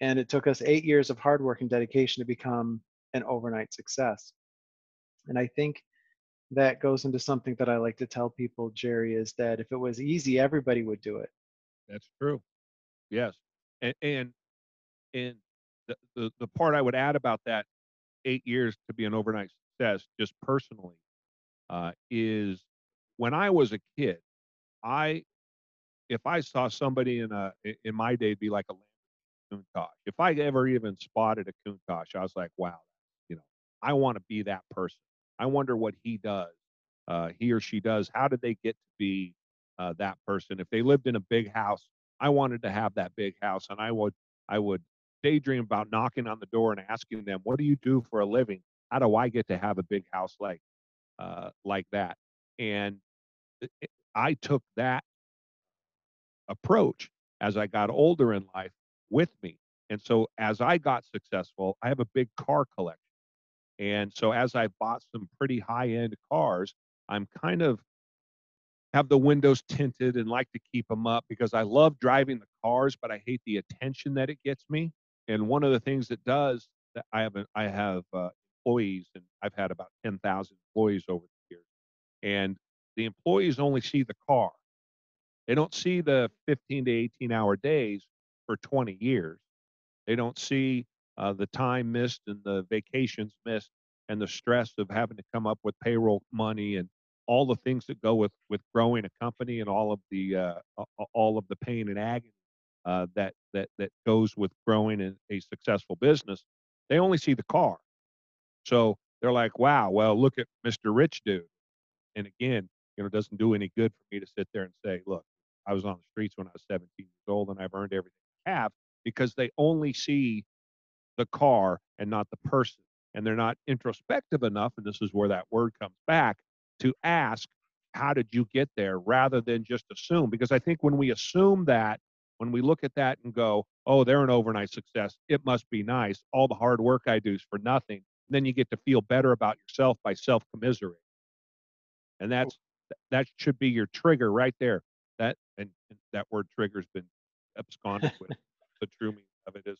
and it took us eight years of hard work and dedication to become an overnight success and i think that goes into something that i like to tell people jerry is that if it was easy everybody would do it That's true. Yes. And and and the, the the part I would add about that eight years to be an overnight success, just personally, uh, is when I was a kid, I if I saw somebody in a in my day be like a Countach. If I ever even spotted a Countach, I was like, wow, you know, I want to be that person. I wonder what he does, uh, he or she does. How did they get to be uh, that person? If they lived in a big house, I wanted to have that big house, and I would I would daydream about knocking on the door and asking them, "What do you do for a living? How do I get to have a big house like uh, like that?" And I took that approach as I got older in life with me. And so as I got successful, I have a big car collection. And so as I bought some pretty high end cars, I'm kind of have the windows tinted and like to keep them up because I love driving the cars, but I hate the attention that it gets me. And one of the things that does that I have, I have uh, employees and I've had about 10,000 employees over the years. And the employees only see the car. They don't see the 15 to 18 hour days for 20 years. They don't see uh, the time missed and the vacations missed and the stress of having to come up with payroll money and all the things that go with with growing a company and all of the uh, all of the pain and agony uh, that that that goes with growing a, a successful business. They only see the car, so they're like, "Wow, well, look at Mr. Rich Dude." And again, you know, it doesn't do any good for me to sit there and say, "Look, I was on the streets when I was 17 years old, and I've earned everything I have," because they only see the car and not the person, and they're not introspective enough. And this is where that word comes back to ask, "How did you get there?" rather than just assume. Because I think when we assume that, when we look at that and go, "Oh, they're an overnight success. It must be nice. All the hard work I do is for nothing." Then you get to feel better about yourself by self-commiserating and that's that should be your trigger right there. That and, and that word trigger's been absconded with the true meaning of it is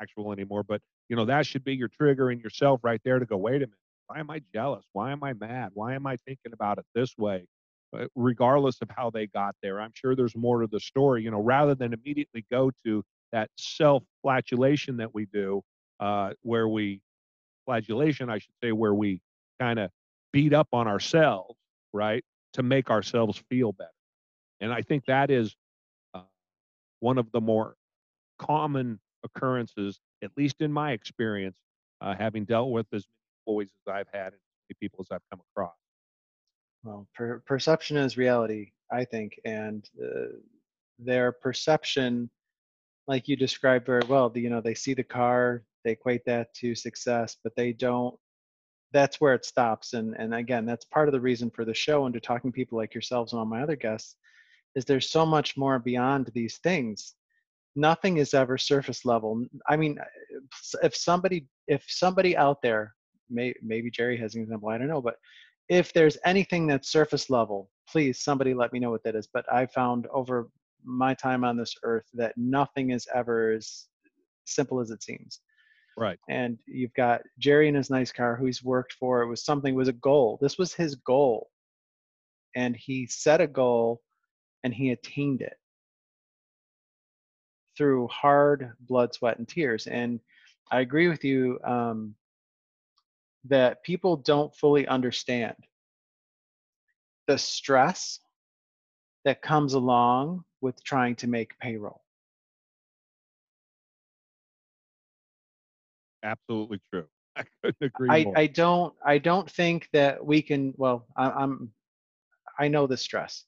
actual anymore. But you know that should be your trigger in yourself right there to go. Wait a minute. Why am I jealous? Why am I mad? Why am I thinking about it this way? Uh, regardless of how they got there, I'm sure there's more to the story. You know, rather than immediately go to that self-flatulation that we do, uh, where we flagellation, I should say, where we kind of beat up on ourselves, right, to make ourselves feel better. And I think that is uh, one of the more common occurrences, at least in my experience, uh, having dealt with as many employees as I've had and people as I've come across. Well, per- perception is reality, I think, and uh, their perception, like you described very well, the, you know, they see the car, they equate that to success, but they don't. That's where it stops, and and again, that's part of the reason for the show and to talking to people like yourselves and all my other guests, is there's so much more beyond these things. Nothing is ever surface level. I mean, uh, if somebody if somebody out there, may, maybe Jerry has an example, I don't know, but if there's anything that's surface level, please somebody let me know what that is. But I found over my time on this earth that nothing is ever as simple as it seems. Right. And you've got Jerry in his nice car who he's worked for. It was something, it was a goal. This was his goal. And he set a goal and he attained it through hard blood, sweat, and tears. And I agree with you um, that people don't fully understand the stress that comes along with trying to make payroll. Absolutely true. I couldn't agree I, more. I don't I don't think that we can well I, I'm I know the stress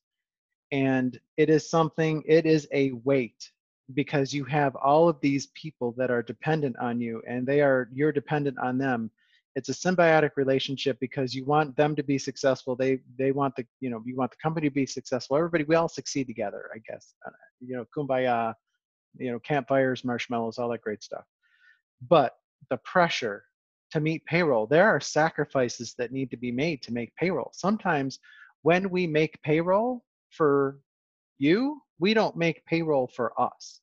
and it is something it is a weight because you have all of these people that are dependent on you and they are you're dependent on them it's a symbiotic relationship because you want them to be successful they they want the you know you want the company to be successful everybody we all succeed together i guess uh, you know kumbaya you know campfires marshmallows all that great stuff but the pressure to meet payroll. There are sacrifices that need to be made to make payroll. Sometimes when we make payroll for you we don't make payroll for us.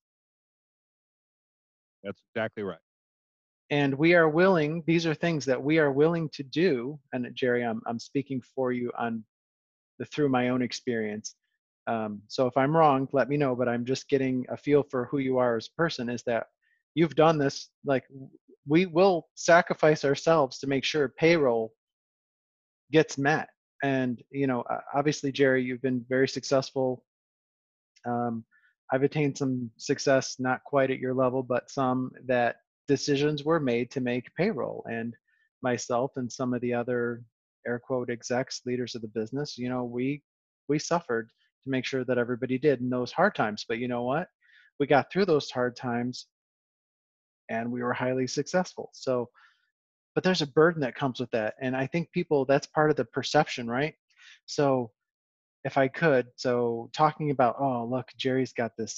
That's exactly right. and we are willing these are things that we are willing to do and jerry i'm, I'm speaking for you on the through my own experience. Um, so if i'm wrong let me know but i'm just getting a feel for who you are as a person is that you've done this like we will sacrifice ourselves to make sure payroll gets met. And you know obviously jerry you've been very successful. Um, i've attained some success not quite at your level but some that decisions were made to make payroll. And myself and some of the other air quote execs leaders of the business you know we we suffered to make sure that everybody did in those hard times. But you know what? We got through those hard times and we were highly successful. So but there's a burden that comes with that and i think people that's part of the perception right? So if i could so talking about oh look jerry's got this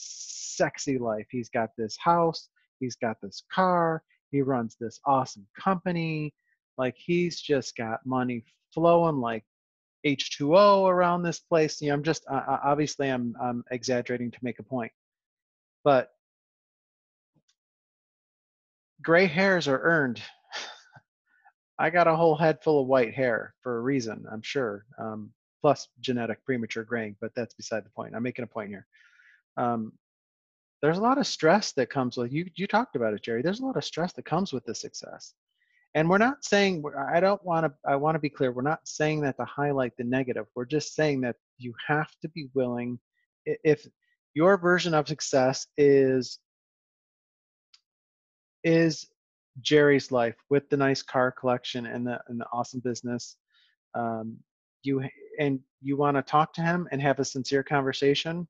sexy life. He's got this house. He's got this car. He runs this awesome company. Like he's just got money flowing like h2o around this place. You know i'm just uh, obviously i'm i'm exaggerating to make a point. But gray hairs are earned I got a whole head full of white hair for a reason, I'm sure. Um, plus genetic premature graying, but that's beside the point. I'm making a point here. Um, there's a lot of stress that comes with you. You talked about it, Jerry. There's a lot of stress that comes with the success, and we're not saying. I don't want to. I want to be clear. We're not saying that to highlight the negative. We're just saying that you have to be willing. If your version of success is is Jerry's life with the nice car collection and the and the awesome business. Um, you and you want to talk to him and have a sincere conversation.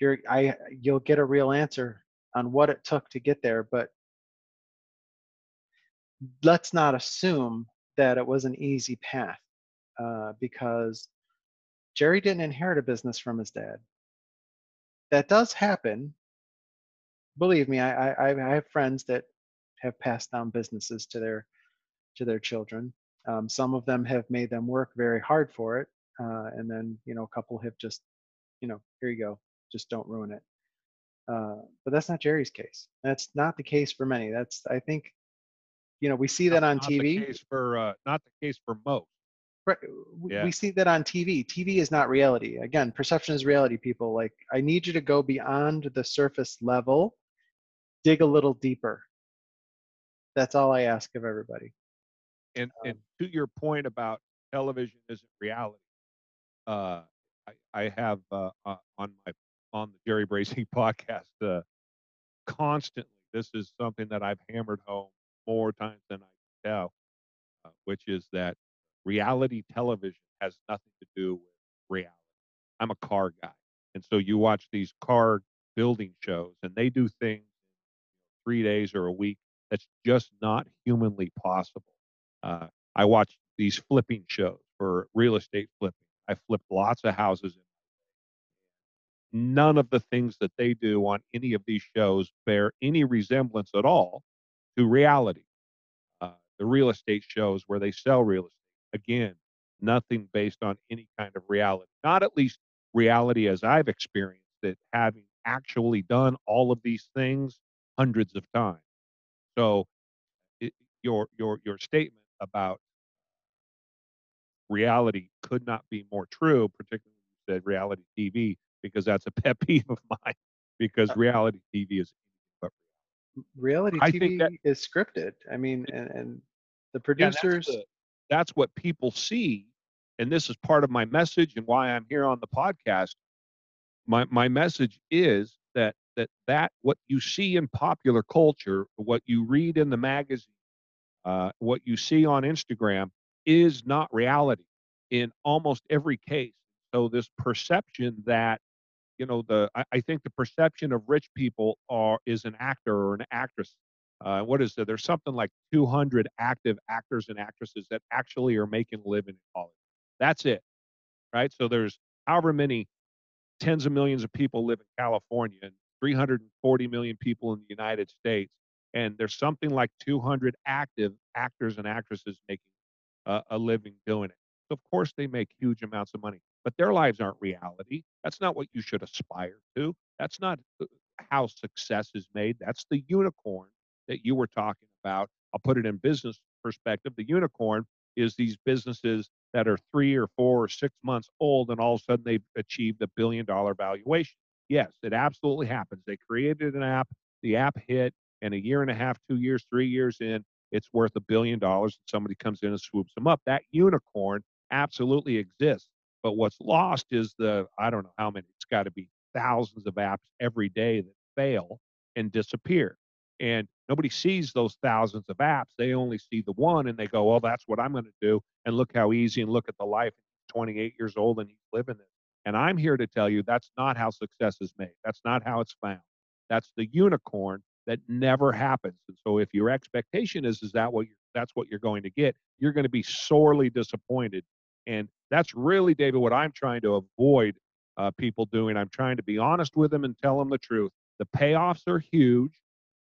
You're I you'll get a real answer on what it took to get there, but let's not assume that it was an easy path uh, because Jerry didn't inherit a business from his dad. That does happen. Believe me, I, I, I have friends that have passed down businesses to their to their children. Um, some of them have made them work very hard for it, uh, and then you know a couple have just, you know, here you go, just don't ruin it. Uh, but that's not Jerry's case. That's not the case for many. That's I think, you know, we see that on not TV. The case for uh, not the case for most. Right. Yeah. we see that on TV. TV is not reality. Again, perception is reality, people. Like, I need you to go beyond the surface level, dig a little deeper. That's all I ask of everybody. And Um, and to your point about television isn't reality, uh, I I have uh, on my on the Jerry Brazie podcast uh, constantly. This is something that I've hammered home more times than I can tell, uh, which is that reality television has nothing to do with reality. I'm a car guy, and so you watch these car building shows, and they do things three days or a week that's just not humanly possible. Uh, I watch these flipping shows for real estate flipping. I flipped lots of houses. None of the things that they do on any of these shows bear any resemblance at all to reality. Uh, the real estate shows where they sell real estate, again, nothing based on any kind of reality. Not at least reality as I've experienced it, having actually done all of these things hundreds of times. So, it, your your your statement about reality could not be more true, particularly you said reality TV, because that's a pet peeve of mine. Because Uh reality TV is Reality I TV that is scripted. I mean, and, and the yeah, that's producers. the that's what people see, and this is part of my message and why I'm here on the podcast. My my message is that that that what you see in popular culture, what you read in the magazine, uh, what you see on Instagram is not reality in almost every case. So this perception that you know, the I, I think the perception of rich people are is an actor or an actress. Uh, what is there? There's something like 200 active actors and actresses that actually are making a living in Hollywood. That's it, right? So there's however many tens of millions of people live in California and 340 million people in the United States, and there's something like 200 active actors and actresses making uh, a living doing it. So of course they make huge amounts of money, but their lives aren't reality. That's not what you should aspire to. That's not uh, how success is made. That's the unicorn that you were talking about. I'll put it in business perspective. The unicorn is these businesses that are three or four or six months old and all of a sudden they've achieved a billion dollar valuation. Yes, it absolutely happens. They created an app, the app hit, and a year and a half, two years, three years in, it's worth a billion dollars and somebody comes in and swoops them up. That unicorn absolutely exists. But what's lost is the, I don't know how many, it's got to be thousands of apps every day that fail and disappear. And nobody sees those thousands of apps. They only see the one and they go, well, that's what I'm going to do. And look how easy and look at the life. 28 years old and he's living it. And I'm here to tell you that's not how success is made. That's not how it's found. That's the unicorn that never happens. And so if your expectation is is that what you're that's what you're going to get, you're going to be sorely disappointed. And that's really, David, what I'm trying to avoid uh, people doing. I'm trying to be honest with them and tell them the truth. The payoffs are huge.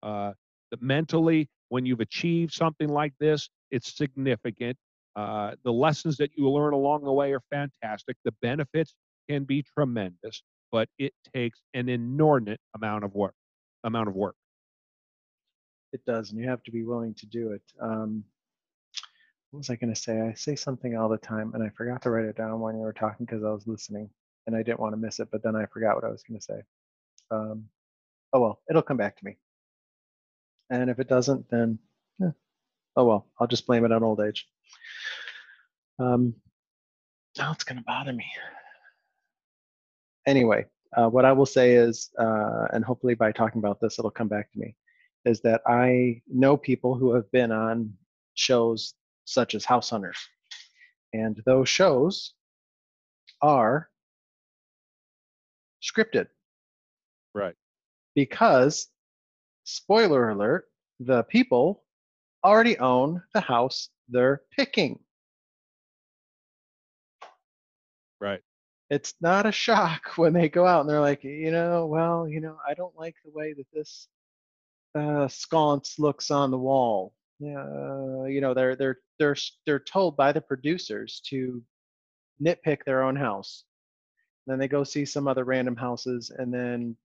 Uh, the mentally, when you've achieved something like this, it's significant. Uh, the lessons that you learn along the way are fantastic. The benefits can be tremendous, but it takes an inordinate amount of work. Amount of work. It does, and you have to be willing to do it. Um, what was I going to say? I say something all the time, and I forgot to write it down when you were talking because I was listening, and I didn't want to miss it. But then I forgot what I was going to say. Um, oh well, it'll come back to me. And if it doesn't, then yeah. oh well, I'll just blame it on old age. Um, now it's going to bother me. Anyway, uh, what I will say is, uh, and hopefully by talking about this, it'll come back to me is that I know people who have been on shows such as House Hunters. And those shows are scripted. Right. Because, spoiler alert, the people already own the house they're picking. Right. It's not a shock when they go out and they're like, you know, well, you know, I don't like the way that this uh, sconce looks on the wall. Uh, you know, they're they're they're they're told by the producers to nitpick their own house. Then they go see some other random houses, and then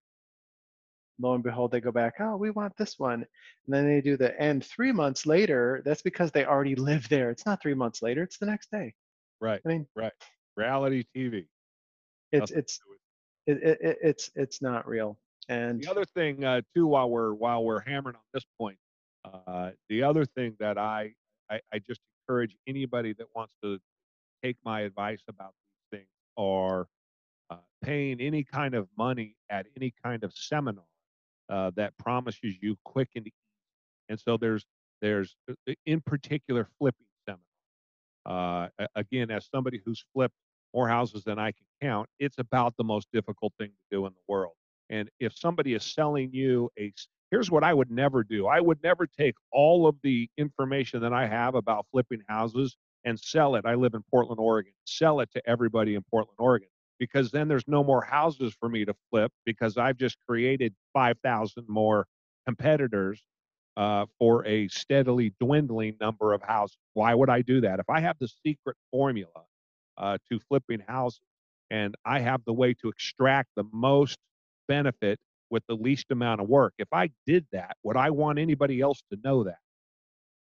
lo and behold, they go back. Oh, we want this one, and then they do the. And three months later, that's because they already live there. It's not three months later; it's the next day. Right. I mean, right. Reality TV. It's it's it, it, it's it's not real. And the other thing uh, too, while we're while we're hammering on this point, uh, the other thing that I, I I just encourage anybody that wants to take my advice about these things or uh, paying any kind of money at any kind of seminar uh, that promises you quick and easy. And so there's there's uh, in particular flipping seminar. Uh, again, as somebody who's flipped more houses than I can count, it's about the most difficult thing to do in the world. And if somebody is selling you a, here's what I would never do I would never take all of the information that I have about flipping houses and sell it. I live in Portland, Oregon, sell it to everybody in Portland, Oregon, because then there's no more houses for me to flip because I've just created 5,000 more competitors uh, for a steadily dwindling number of houses. Why would I do that? If I have the secret formula uh, to flipping houses and I have the way to extract the most benefit with the least amount of work. If I did that, would I want anybody else to know that?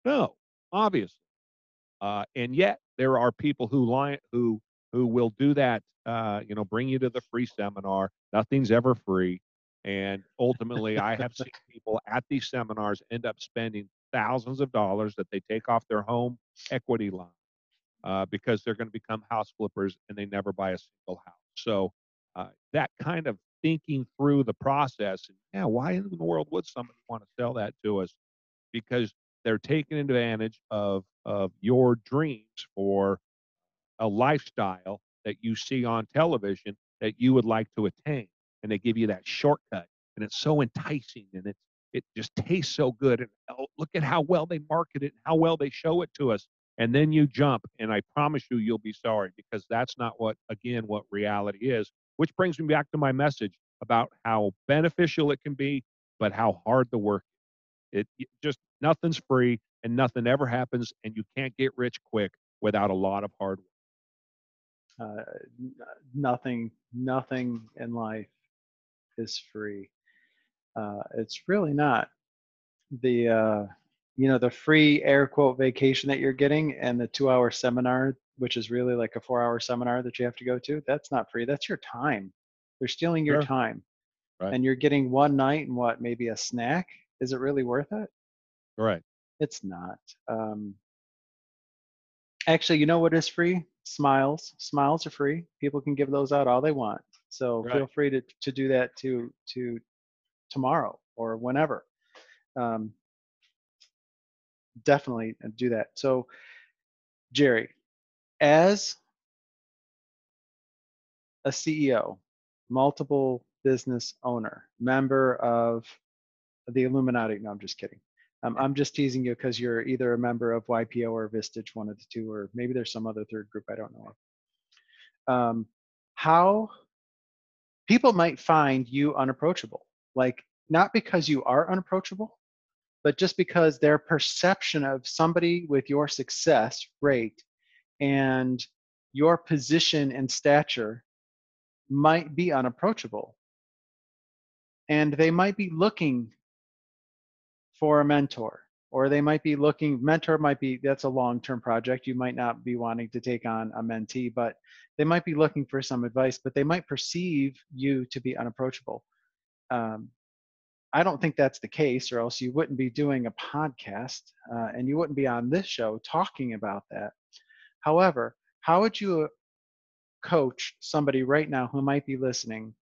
No, obviously. Uh, and yet there are people who lie, who who will do that. Uh, you know, bring you to the free seminar. Nothing's ever free, and ultimately, I have seen people at these seminars end up spending thousands of dollars that they take off their home equity line uh, because they're going to become house flippers and they never buy a single house. So uh, that kind of thinking through the process. And yeah, why in the world would somebody want to sell that to us? Because they're taking advantage of of your dreams for a lifestyle that you see on television that you would like to attain. and they give you that shortcut, and it's so enticing, and it's it just tastes so good. And oh, look at how well they market it, and how well they show it to us. And then you jump, and I promise you, you'll be sorry because that's not what, again, what reality is. Which brings me back to my message about how beneficial it can be, but how hard the work. It, just nothing's free, and nothing ever happens, and you can't get rich quick without a lot of hard work. Uh, nothing, nothing in life is free. Uh, it's really not. The uh, you know the free air quote vacation that you're getting and the two hour seminar, which is really like a four hour seminar that you have to go to. That's not free. That's your time. They're stealing your Sure. time, Right. and you're getting one night and what? Maybe a snack. Is it really worth it? Right. It's not. Um, actually, you know what is free? Smiles. Smiles are free. People can give those out all they want. So feel free to, to do that to to tomorrow or whenever. Um, definitely uh, do that. So, Jerry, as a CEO, multiple business owner, member of the Illuminati. No, I'm just kidding. Um, I'm just teasing you because you're either a member of YPO or Vistage, one of the two, or maybe there's some other third group I don't know of. Um, how people might find you unapproachable, like not because you are unapproachable, but just because their perception of somebody with your success rate and your position and stature might be unapproachable. And they might be looking for a mentor, or they might be looking, mentor might be, that's a long term project. You might not be wanting to take on a mentee, but they might be looking for some advice, but they might perceive you to be unapproachable. Um, I don't think that's the case, or else you wouldn't be doing a podcast uh, and you wouldn't be on this show talking about that. However, how would you coach somebody right now who might be listening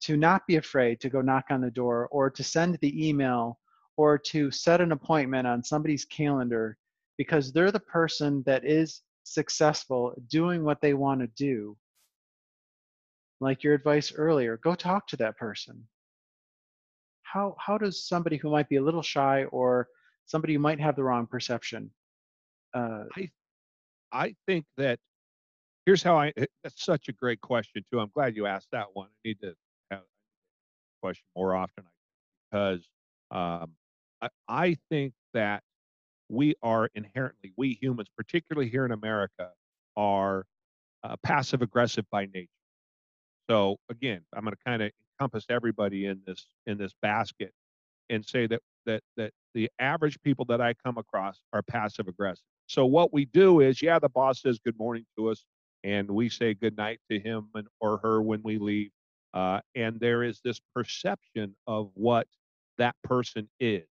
to not be afraid to go knock on the door or to send the email or to set an appointment on somebody's calendar because they're the person that is successful doing what they want to do? Like your advice earlier, go talk to that person how how does somebody who might be a little shy or somebody who might have the wrong perception uh, I think that here's how I. eh, That's such a great question too. I'm glad you asked that one. I need to have a question more often because um, I, I think that we are inherently we humans, particularly here in America, are uh, passive aggressive by nature. So again, I'm going to kind of encompass everybody in this in this basket and say that that that the average people that I come across are passive aggressive. So what we do is, yeah, the boss says good morning to us, and we say good night to him and or her when we leave. Uh, and there is this perception of what that person is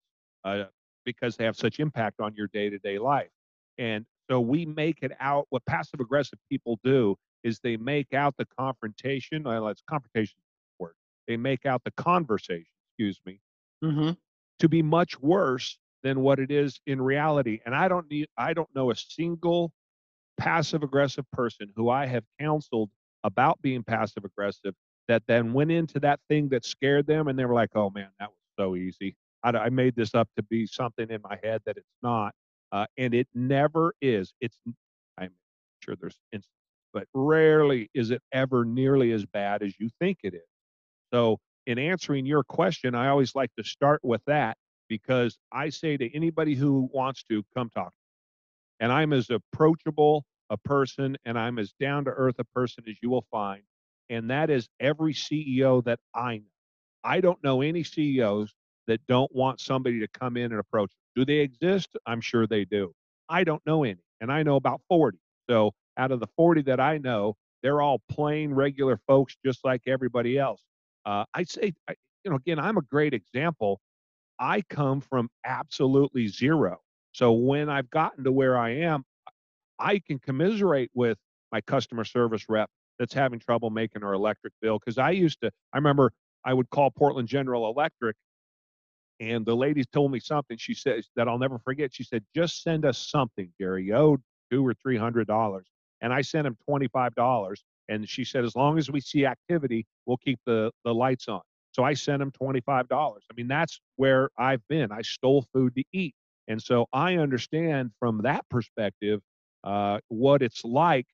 uh, because they have such impact on your day-to-day life. And so we make it out. What passive aggressive people do is they make out the confrontation. Well, it's confrontation. They make out the conversation. Excuse me mhm. to be much worse than what it is in reality. And I don't need I don't know a single passive aggressive person who I have counseled about being passive aggressive that then went into that thing that scared them and they were like, "Oh man, that was so easy. I, I made this up to be something in my head that it's not." Uh, and it never is. It's I'm sure there's instances, but rarely is it ever nearly as bad as you think it is. So, in answering your question, I always like to start with that because I say to anybody who wants to come talk. And I'm as approachable a person and I'm as down to earth a person as you will find. And that is every CEO that I know. I don't know any CEOs that don't want somebody to come in and approach. them. Do they exist? I'm sure they do. I don't know any. And I know about 40. So out of the 40 that I know, they're all plain regular folks just like everybody else. Uh, I say, I, you know, again, I'm a great example. I come from absolutely zero. So when I've gotten to where I am, I can commiserate with my customer service rep that's having trouble making her electric bill. Because I used to, I remember I would call Portland General Electric, and the lady told me something. She says that I'll never forget. She said, "Just send us something, Jerry. You owe two or three hundred dollars." And I sent him twenty five dollars, And she said, as long as we see activity, we'll keep the, the lights on. So I sent him $25. I mean, that's where I've been. I stole food to eat. And so I understand from that perspective uh, what it's like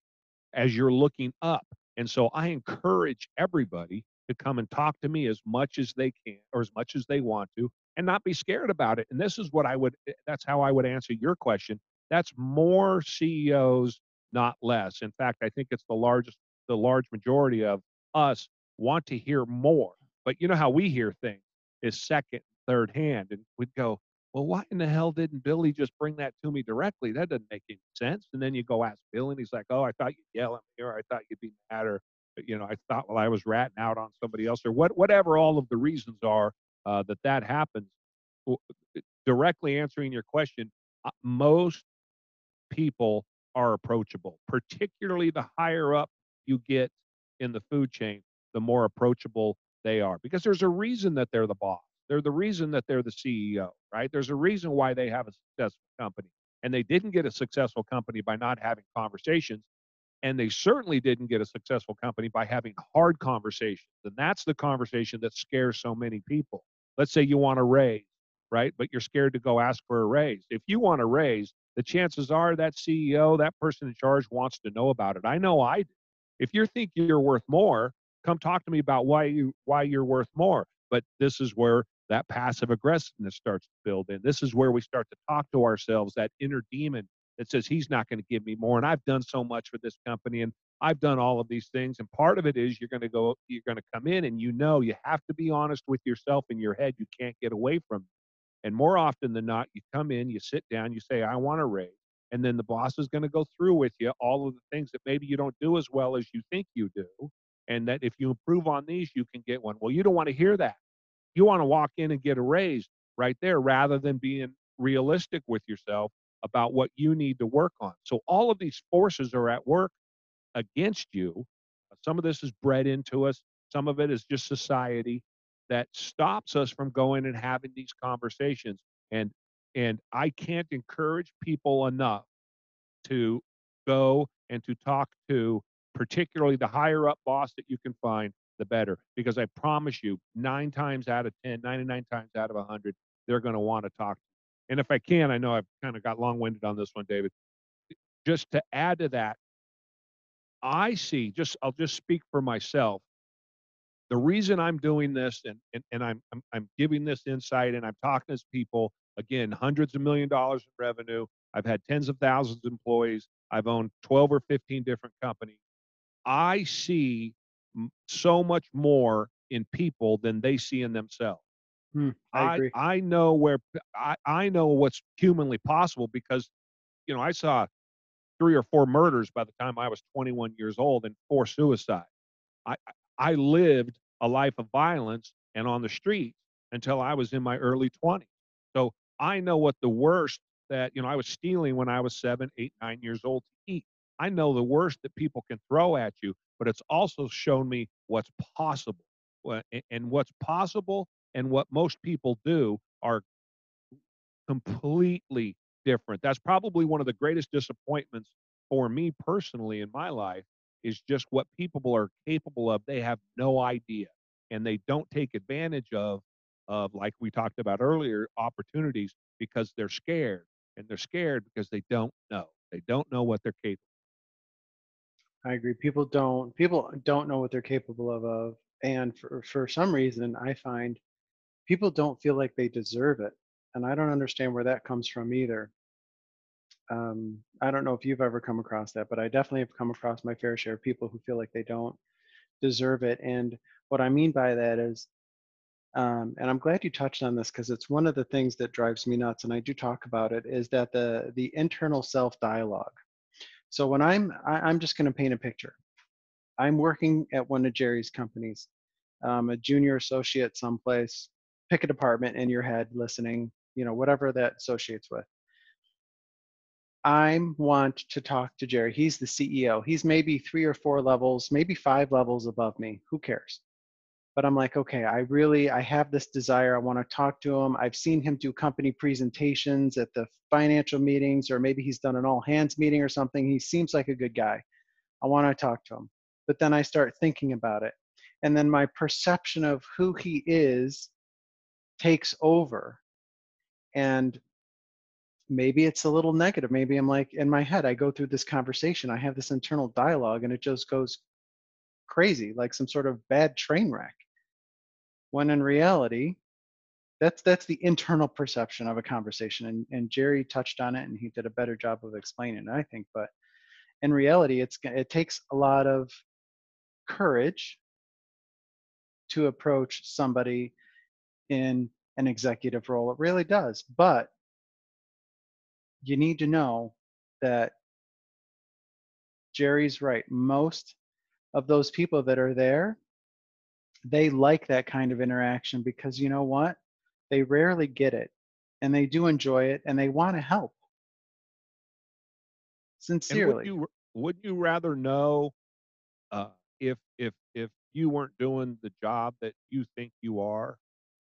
as you're looking up. And so I encourage everybody to come and talk to me as much as they can or as much as they want to and not be scared about it. And this is what I would, eh, that's how I would answer your question. That's more CEOs, not less. In fact, I think it's the largest, the large majority of us want to hear more. But you know how we hear things is second, third hand. And we'd go, well, why in the hell didn't Billy just bring that to me directly? That doesn't make any sense. And then you go ask Bill, and he's like, oh, I thought you'd yell at me, or I thought you'd be mad, or you know, I thought well I was ratting out on somebody else, or what, whatever all of the reasons are uh, that that happens. Directly answering your question, uh, most people are approachable, particularly the higher up you get in the food chain, the more approachable they are, because there's a reason that they're the boss. They're the reason that they're the CEO, right? There's a reason why they have a successful company. And they didn't get a successful company by not having conversations. And they certainly didn't get a successful company by having hard conversations. And that's the conversation that scares so many people. Let's say you want a raise, right? But you're scared to go ask for a raise. If you want a raise, the chances are that CEO, that person in charge wants to know about it. I know I do. If you think you're worth more, come talk to me about why you why you're worth more. But this is where that passive aggressiveness starts to build in. This is where we start to talk to ourselves, that inner demon that says he's not going to give me more. And I've done so much for this company and I've done all of these things. And part of it is you're going to go, you're going to come in and you know you have to be honest with yourself in your head. You can't get away from it. And more often than not, you come in, you sit down, you say, I want a raise. And then the boss is going to go through with you all of the things that maybe you don't do as well as you think you do. And that if you improve on these, you can get one. Well, you don't want to hear that you want to walk in and get a raise right there rather than being realistic with yourself about what you need to work on. So all of these forces are at work against you. Some of this is bred into us, some of it is just society that stops us from going and having these conversations. And and I can't encourage people enough to go and to talk to particularly the higher up boss that you can find the better. Because I promise you, nine times out of 10, 99 times out of 100, they're going to want to talk. And if I can, I know I've kind of got long winded on this one, David. Just to add to that, I see, just I'll just speak for myself. The reason I'm doing this and, and, and I'm, I'm, I'm giving this insight and I'm talking to people, again, hundreds of million dollars in revenue. I've had tens of thousands of employees. I've owned 12 or 15 different companies. I see so much more in people than they see in themselves. Hmm, I. I, I know where I, I know what's humanly possible because, you know, I saw three or four murders by the time I was 21 years old and four suicides. I, I lived a life of violence and on the streets until I was in my early 20s. So I know what the worst that, you know, I was stealing when I was seven, eight, nine years old to eat. I know the worst that people can throw at you but it's also shown me what's possible. And what's possible and what most people do are completely different. That's probably one of the greatest disappointments for me personally in my life is just what people are capable of. They have no idea and they don't take advantage of of like we talked about earlier opportunities because they're scared and they're scared because they don't know. They don't know what they're capable I agree. People don't people don't know what they're capable of, of and for for some reason I find people don't feel like they deserve it. And I don't understand where that comes from either. Um, I don't know if you've ever come across that, but I definitely have come across my fair share of people who feel like they don't deserve it. And what I mean by that is, um, and I'm glad you touched on this because it's one of the things that drives me nuts, and I do talk about it, is that the the internal self dialogue. So when I'm, I, am i am just going to paint a picture. I'm working at one of Jerry's companies, um, a junior associate someplace. Pick a department in your head, listening, you know, whatever that associates with. I want to talk to Jerry. He's the CEO. He's maybe three or four levels, maybe five levels above me. Who cares? But i'm like okay i really i have this desire i want to talk to him i've seen him do company presentations at the financial meetings or maybe he's done an all hands meeting or something he seems like a good guy i want to talk to him but then I start thinking about it. And then my perception of who he is takes over. And maybe it's a little negative. Maybe I'm like in my head, I go through this conversation, I have this internal dialogue, and it just goes crazy, like some sort of bad train wreck. When in reality, that's that's the internal perception of a conversation. And and Jerry touched on it and he did a better job of explaining it, I think. But in reality, it's it takes a lot of courage to approach somebody in an executive role. It really does. But you need to know that Jerry's right. Most of those people that are there, they like that kind of interaction because you know what? They rarely get it and they do enjoy it and they want to help. And would Sincerely. you would you rather know uh, if if if you weren't doing the job that you think you are?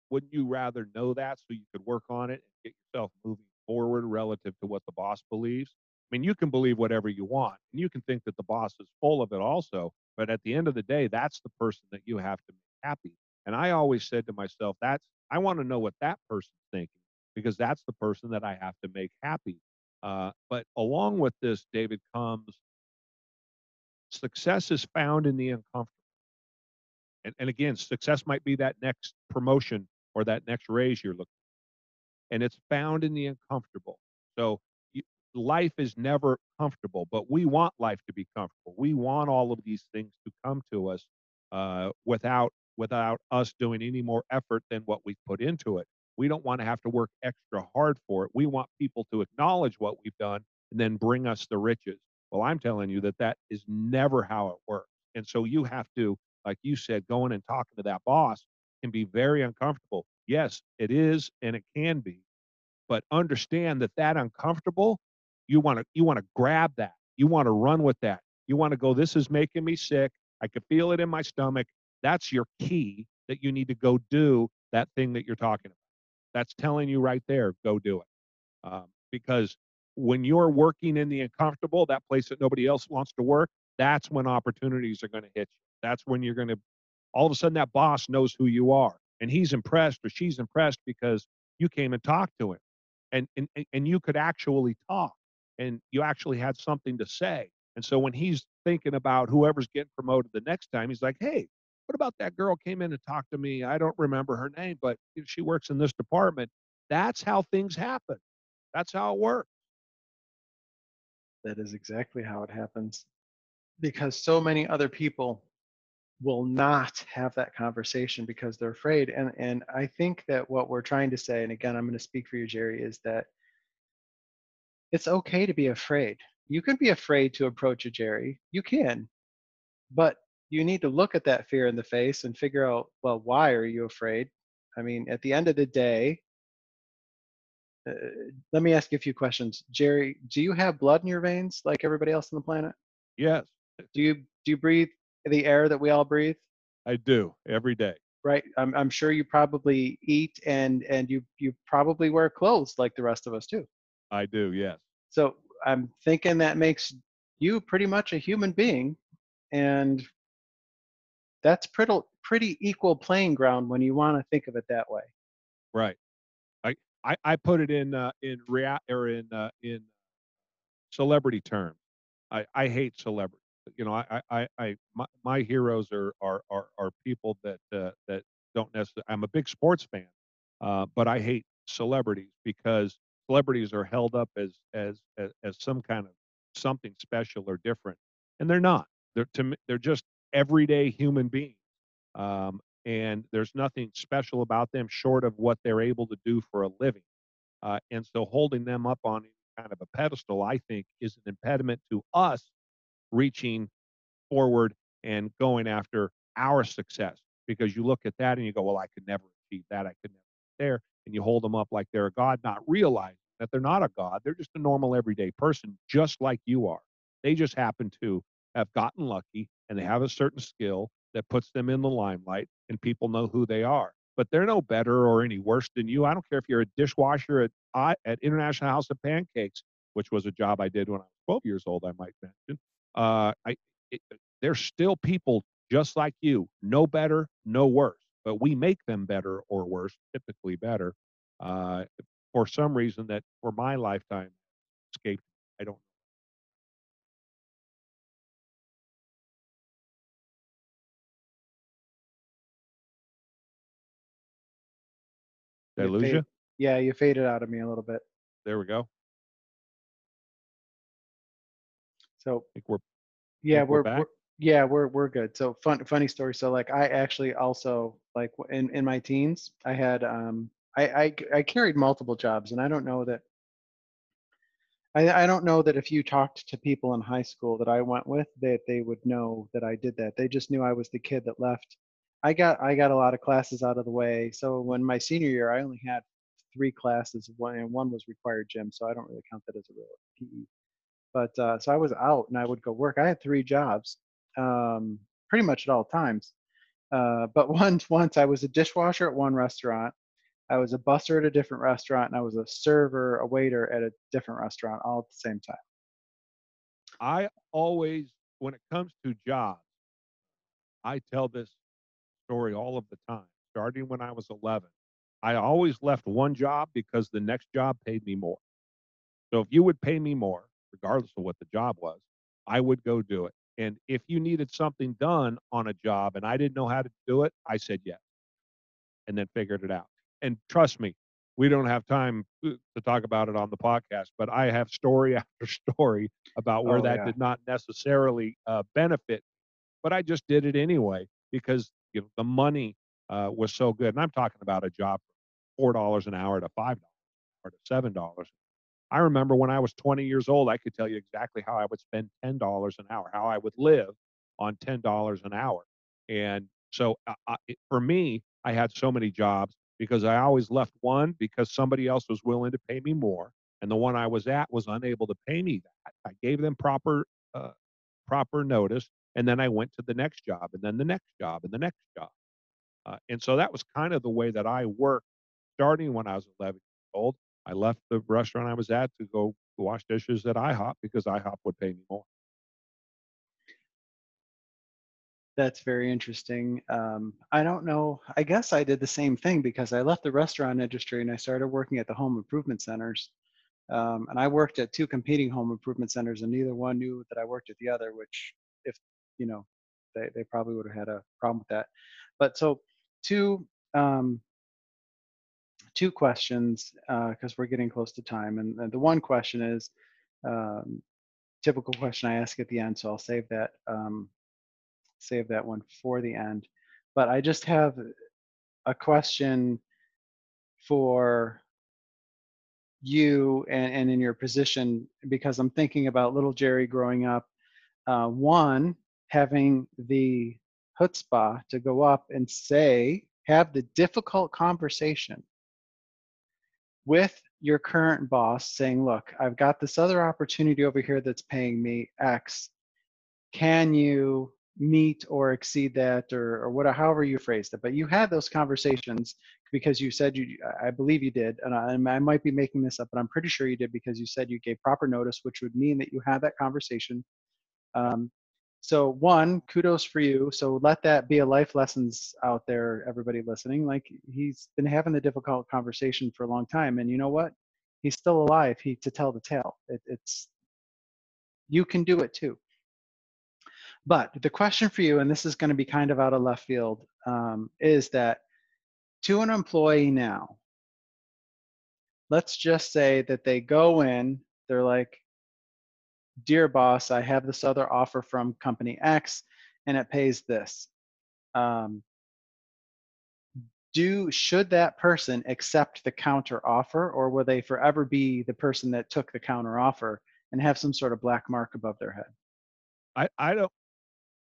Wouldn't you rather know that so you could work on it and get yourself moving forward relative to what the boss believes? I mean, you can believe whatever you want, and you can think that the boss is full of it also. But at the end of the day, that's the person that you have to happy. And I always said to myself, that's I want to know what that person's thinking because that's the person that I have to make happy. Uh, but along with this, David, comes success is found in the uncomfortable. And, and again, success might be that next promotion or that next raise you're looking for. And it's found in the uncomfortable. So you, life is never comfortable, but we want life to be comfortable. We want all of these things to come to us uh, without without us doing any more effort than what we've put into it. We don't want to have to work extra hard for it. We want people to acknowledge what we've done and then bring us the riches. Well, I'm telling you that that is never how it works. And so you have to, like you said, going and talking to that boss can be very uncomfortable. Yes, it is, and it can be, but understand that that uncomfortable, you want to you want to grab that. You want to run with that. You want to go. This is making me sick. I can feel it in my stomach. That's your key that you need to go do that thing that you're talking about. That's telling you right there, go do it. Um, because when you're working in the uncomfortable, that place that nobody else wants to work, that's when opportunities are going to hit you. That's when you're going to, all of a sudden, that boss knows who you are and he's impressed or she's impressed because you came and talked to him and, and, and- and you could actually talk and you actually had something to say. And so when he's thinking about whoever's getting promoted the next time, he's like, hey, what about that girl came in and talked to me? I don't remember her name, but she works in this department. That's how things happen. That's how it works. That is exactly how it happens. Because so many other people will not have that conversation because they're afraid. And and I think that what we're trying to say, and again, I'm going to speak for you, Jerry, is that it's okay to be afraid. You can be afraid to approach a Jerry. You can, but you need to look at that fear in the face and figure out, well, why are you afraid? I mean, at the end of the day, uh, let me ask you a few questions. Jerry, do you have blood in your veins like everybody else on the planet? Yes, Do you do you breathe the air that we all breathe? I do every day. Right. I'm I'm sure you probably eat and and you you probably wear clothes like the rest of us too. I do. Yes. So I'm thinking that makes you pretty much a human being, and that's pretty pretty equal playing ground when you want to think of it that way. Right. I I, I put it in uh, in rea- or in uh, in celebrity terms. I, I hate celebrities. You know, I I, I, my, my heroes are are are, are people that uh, that don't necessarily. I'm a big sports fan, uh, but I hate celebrities because celebrities are held up as as as, as some kind of something special or different, and they're not. They're to me, they're just everyday human beings. Um, and there's nothing special about them short of what they're able to do for a living. Uh, and so holding them up on kind of a pedestal, I think, is an impediment to us reaching forward and going after our success. Because you look at that and you go, well, I could never achieve that. I could never get there. And you hold them up like they're a God, not realizing that they're not a God. They're just a normal everyday person, just like you are. They just happen to have gotten lucky and they have a certain skill that puts them in the limelight and people know who they are. But they're no better or any worse than you. I don't care if you're a dishwasher at at International House of Pancakes, which was a job I did when I was 12 years old. I might mention. Uh, I it, they're still people just like you, no better, no worse. But we make them better or worse, typically better, uh, for some reason that for my lifetime escaped. I don't. Did I lose fade- you? Yeah, you faded out of me a little bit. There we go. So think we're yeah, we're we're, we're yeah we're we're good. So fun funny story. So like I actually also like in in my teens I had um I I, I carried multiple jobs and I don't know that. I, I don't know that if you talked to people in high school that I went with that they would know that I did that. They just knew I was the kid that left. I got I got a lot of classes out of the way. So when my senior year I only had three classes, one and one was required gym, so I don't really count that as a real PE. But uh, so I was out and I would go work. I had three jobs, um, pretty much at all times. Uh, but once once I was a dishwasher at one restaurant, I was a busser at a different restaurant, and I was a server, a waiter at a different restaurant, all at the same time. I always, when it comes to jobs, I tell this story all of the time, starting when I was 11. I always left one job because the next job paid me more. So if you would pay me more, regardless of what the job was, I would go do it. And if you needed something done on a job and I didn't know how to do it, I said yes and then figured it out. And trust me, we don't have time uh, to talk about it on the podcast, but I have story after story about where Oh, that yeah. did not necessarily uh, benefit, but I just did it anyway because you know, the money uh, was so good. And I'm talking about a job four dollars an hour to five dollars or to seven dollars. I remember when I was 20 years old, I could tell you exactly how I would spend ten dollars an hour, how I would live on ten dollars an hour. And so uh, for me, I had so many jobs because I always left one because somebody else was willing to pay me more, and the one I was at was unable to pay me that. I gave them proper uh, proper notice, and then I went to the next job, and then the next job, and the next job. Uh, and so that was kind of the way that I worked, starting when I was 11 years old. I left the restaurant I was at to go wash dishes at IHOP because IHOP would pay me more. That's very interesting. Um, I don't know. I guess I did the same thing because I left the restaurant industry and I started working at the home improvement centers. Um, and I worked at two competing home improvement centers, and neither one knew that I worked at the other. Which, if you know, they they probably would have had a problem with that. But so two um, two questions because we're getting close to time, and, and the one question is um, typical question I ask at the end, so I'll save that. Um, save that one for the end. But I just have a question for you and, and in your position because I'm thinking about little Jerry growing up. Uh, one, having the chutzpah to go up and say, have the difficult conversation with your current boss saying, look, I've got this other opportunity over here that's paying me X. Can you meet or exceed that or, or whatever, however you phrased it? But you had those conversations because you said you, I believe you did, and I, I might be making this up, but I'm pretty sure you did because you said you gave proper notice, which would mean that you had that conversation. Um, so one, kudos for you. So let that be a life lessons out there, everybody listening. Like he's been having the difficult conversation for a long time, and you know what? He's still alive. He to tell the tale. It, it's you can do it too. But the question for you, and this is going to be kind of out of left field, um, is that to an employee now, let's just say that they go in, they're like, Dear boss, I have this other offer from company X and it pays this. Um, do should that person accept the counter offer or will they forever be the person that took the counter offer and have some sort of black mark above their head? I, I don't,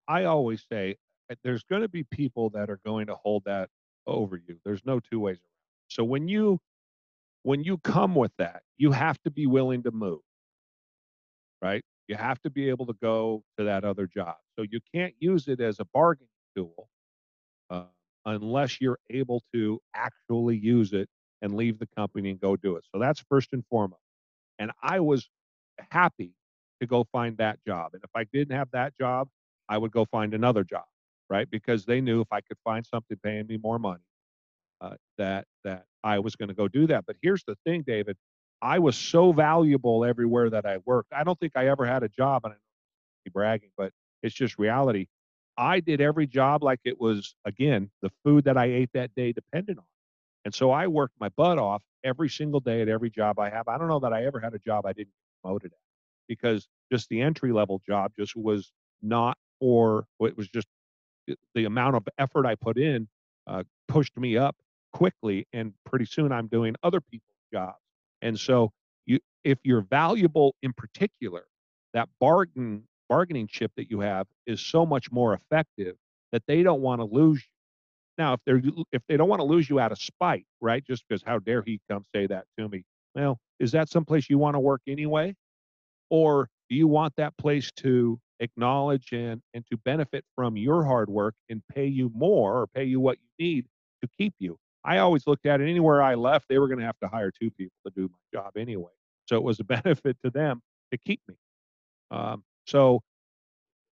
I always say uh, there's going to be people that are going to hold that over you. There's no two ways around. So when you, when you come with that, you have to be willing to move, right? You have to be able to go to that other job. So you can't use it as a bargaining tool uh, unless you're able to actually use it and leave the company and go do it. So that's first and foremost. And I was happy to go find that job. And if I didn't have that job, I would go find another job, right? Because they knew if I could find something paying me more money, uh, that that I was going to go do that. But here's the thing, David, I was so valuable everywhere that I worked. I don't think I ever had a job, and I'm bragging, but it's just reality. I did every job like it was again the food that I ate that day depended on. And so I worked my butt off every single day at every job I have. I don't know that I ever had a job I didn't get promoted at because just the entry level job just was not for it was just the amount of effort I put in uh, pushed me up quickly and pretty soon I'm doing other people's jobs. And so you if you're valuable in particular, that bargain bargaining chip that you have is so much more effective that they don't want to lose you. Now, if they're if they don't want to lose you out of spite, right? Just because how dare he come say that to me? Well, is that someplace you want to work anyway? Or do you want that place to acknowledge and and to benefit from your hard work and pay you more or pay you what you need to keep you? I always looked at it anywhere I left, they were going to have to hire two people to do my job anyway. So it was a benefit to them to keep me. Um, so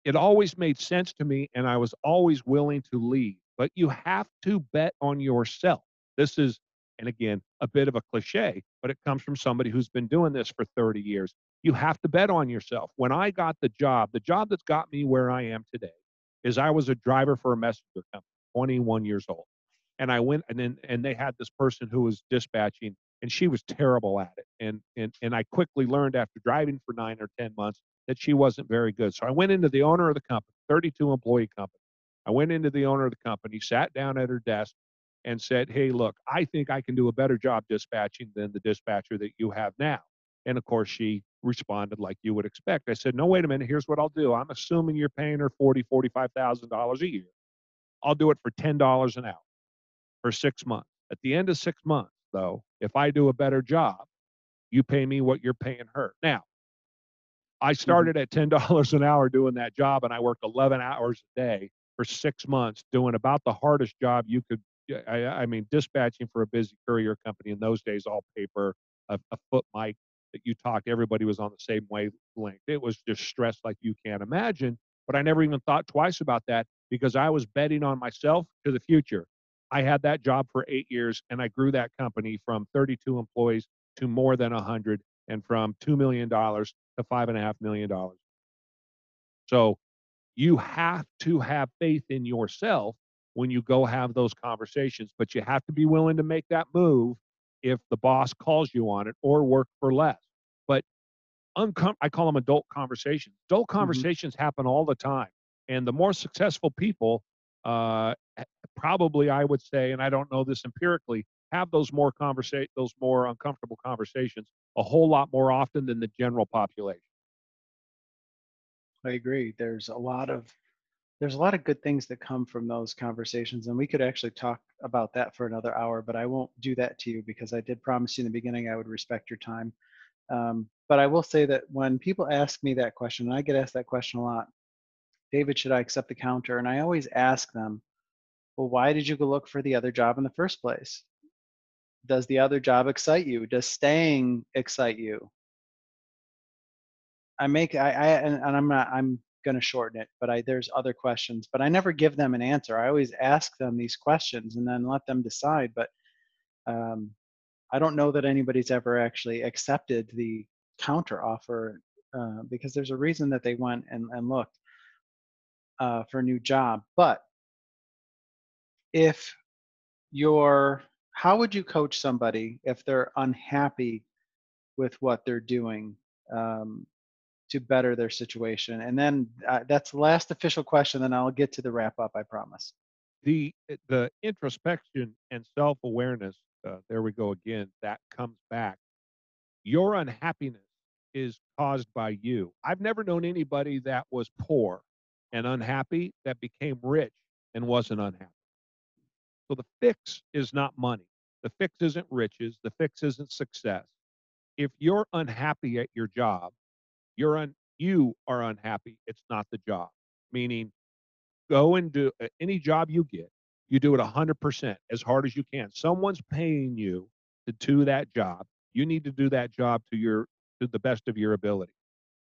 it always made sense to me, and I was always willing to leave. But you have to bet on yourself. This is, and again, a bit of a cliche, but it comes from somebody who's been doing this for 30 years. You have to bet on yourself. When I got the job, the job that's got me where I am today is I was a driver for a messenger company, 21 years old. And I went and then and they had this person who was dispatching and she was terrible at it. And and and I quickly learned after driving for 9 or 10 months that she wasn't very good. So I went into the owner of the company, 32 employee company. I went into the owner of the company, sat down at her desk, and said, Hey, look, I think I can do a better job dispatching than the dispatcher that you have now. And of course, she responded like you would expect. I said, No, wait a minute. Here's what I'll do. I'm assuming you're paying her forty, forty-five thousand dollars a year. I'll do it for ten dollars an hour for six months. At the end of six months, though, if I do a better job, you pay me what you're paying her. Now, I Mm-hmm. started at ten dollars an hour doing that job, and I worked eleven hours a day for six months, doing about the hardest job you could. I, I mean, dispatching for a busy courier company in those days, all paper, a, a foot mic that you talked. Everybody was on the same wavelength. It was just stress like you can't imagine. But I never even thought twice about that because I was betting on myself to the future. I had that job for eight years, and I grew that company from 32 employees to more than 100, and from two million dollars to five and a half million dollars. So you have to have faith in yourself when you go have those conversations, but you have to be willing to make that move if the boss calls you on it or work for less. But uncom- I call them adult conversations. Adult conversations happen all the time. And the more successful people, uh, probably I would say, and I don't know this empirically, have those more conversation, those more uncomfortable conversations a whole lot more often than the general population. I agree. There's a lot of there's a lot of good things that come from those conversations, and we could actually talk about that for another hour. But I won't do that to you because I did promise you in the beginning I would respect your time. Um, but I will say that when people ask me that question, and I get asked that question a lot, David, should I accept the counter? And I always ask them, well, why did you go look for the other job in the first place? Does the other job excite you? Does staying excite you? I make I, I and, and I'm not I'm gonna shorten it, but I there's other questions, but I never give them an answer. I always ask them these questions and then let them decide. But um, I don't know that anybody's ever actually accepted the counter offer uh, because there's a reason that they went and, and looked uh, for a new job. But if you're how would you coach somebody if they're unhappy with what they're doing um, to better their situation? And then uh, that's the last official question. Then I'll get to the wrap up. I promise. the eh, the introspection and self awareness. Uh, there we go again. That comes back. Your unhappiness is caused by you. I've never known anybody that was poor and unhappy that became rich and wasn't unhappy. So the fix is not money. The fix isn't riches. The fix isn't success. If you're unhappy at your job, you're un, you are unhappy. It's not the job. Meaning, go and do any job you get. You do it 100% as hard as you can. Someone's paying you to do that job. You need to do that job to your to the best of your ability.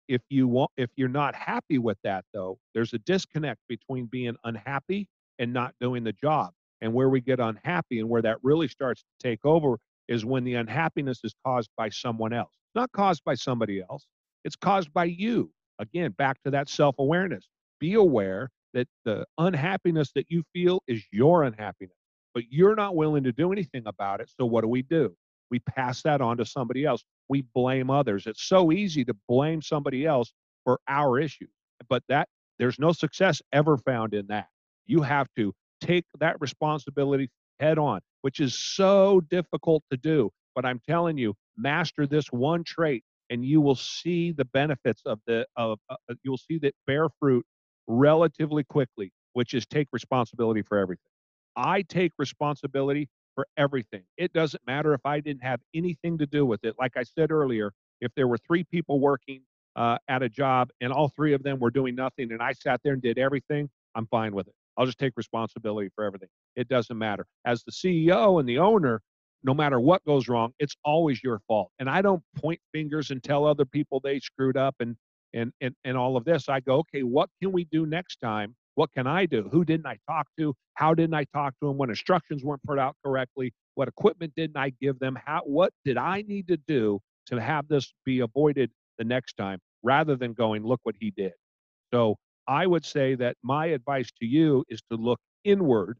if you want if you're not happy with that though, there's a disconnect between being unhappy and not doing the job. And where we get unhappy and where that really starts to take over is when the unhappiness is caused by someone else. It's not caused by somebody else. It's caused by you. Again, back to that self-awareness. Be aware that the unhappiness that you feel is your unhappiness, but you're not willing to do anything about it. So what do we do? We pass that on to somebody else. We blame others. It's so easy to blame somebody else for our issues, but that there's no success ever found in that. You have to take that responsibility head on, which is so difficult to do. But I'm telling you, master this one trait and you will see the benefits of the of uh, uh you'll see that bear fruit relatively quickly, which is take responsibility for everything. I take responsibility for everything. It doesn't matter if I didn't have anything to do with it. Like I said earlier, if there were three people working uh, at a job and all three of them were doing nothing and I sat there and did everything, I'm fine with it. I'll just take responsibility for everything. It doesn't matter. As the CEO and the owner, no matter what goes wrong, it's always your fault. And I don't point fingers and tell other people they screwed up and and and, and all of this. I go, okay, what can we do next time? What can I do? Who didn't I talk to? How didn't I talk to them when instructions weren't put out correctly? What equipment didn't I give them? How what did I need to do to have this be avoided the next time rather than going, look what he did. So I would say that my advice to you is to look inward,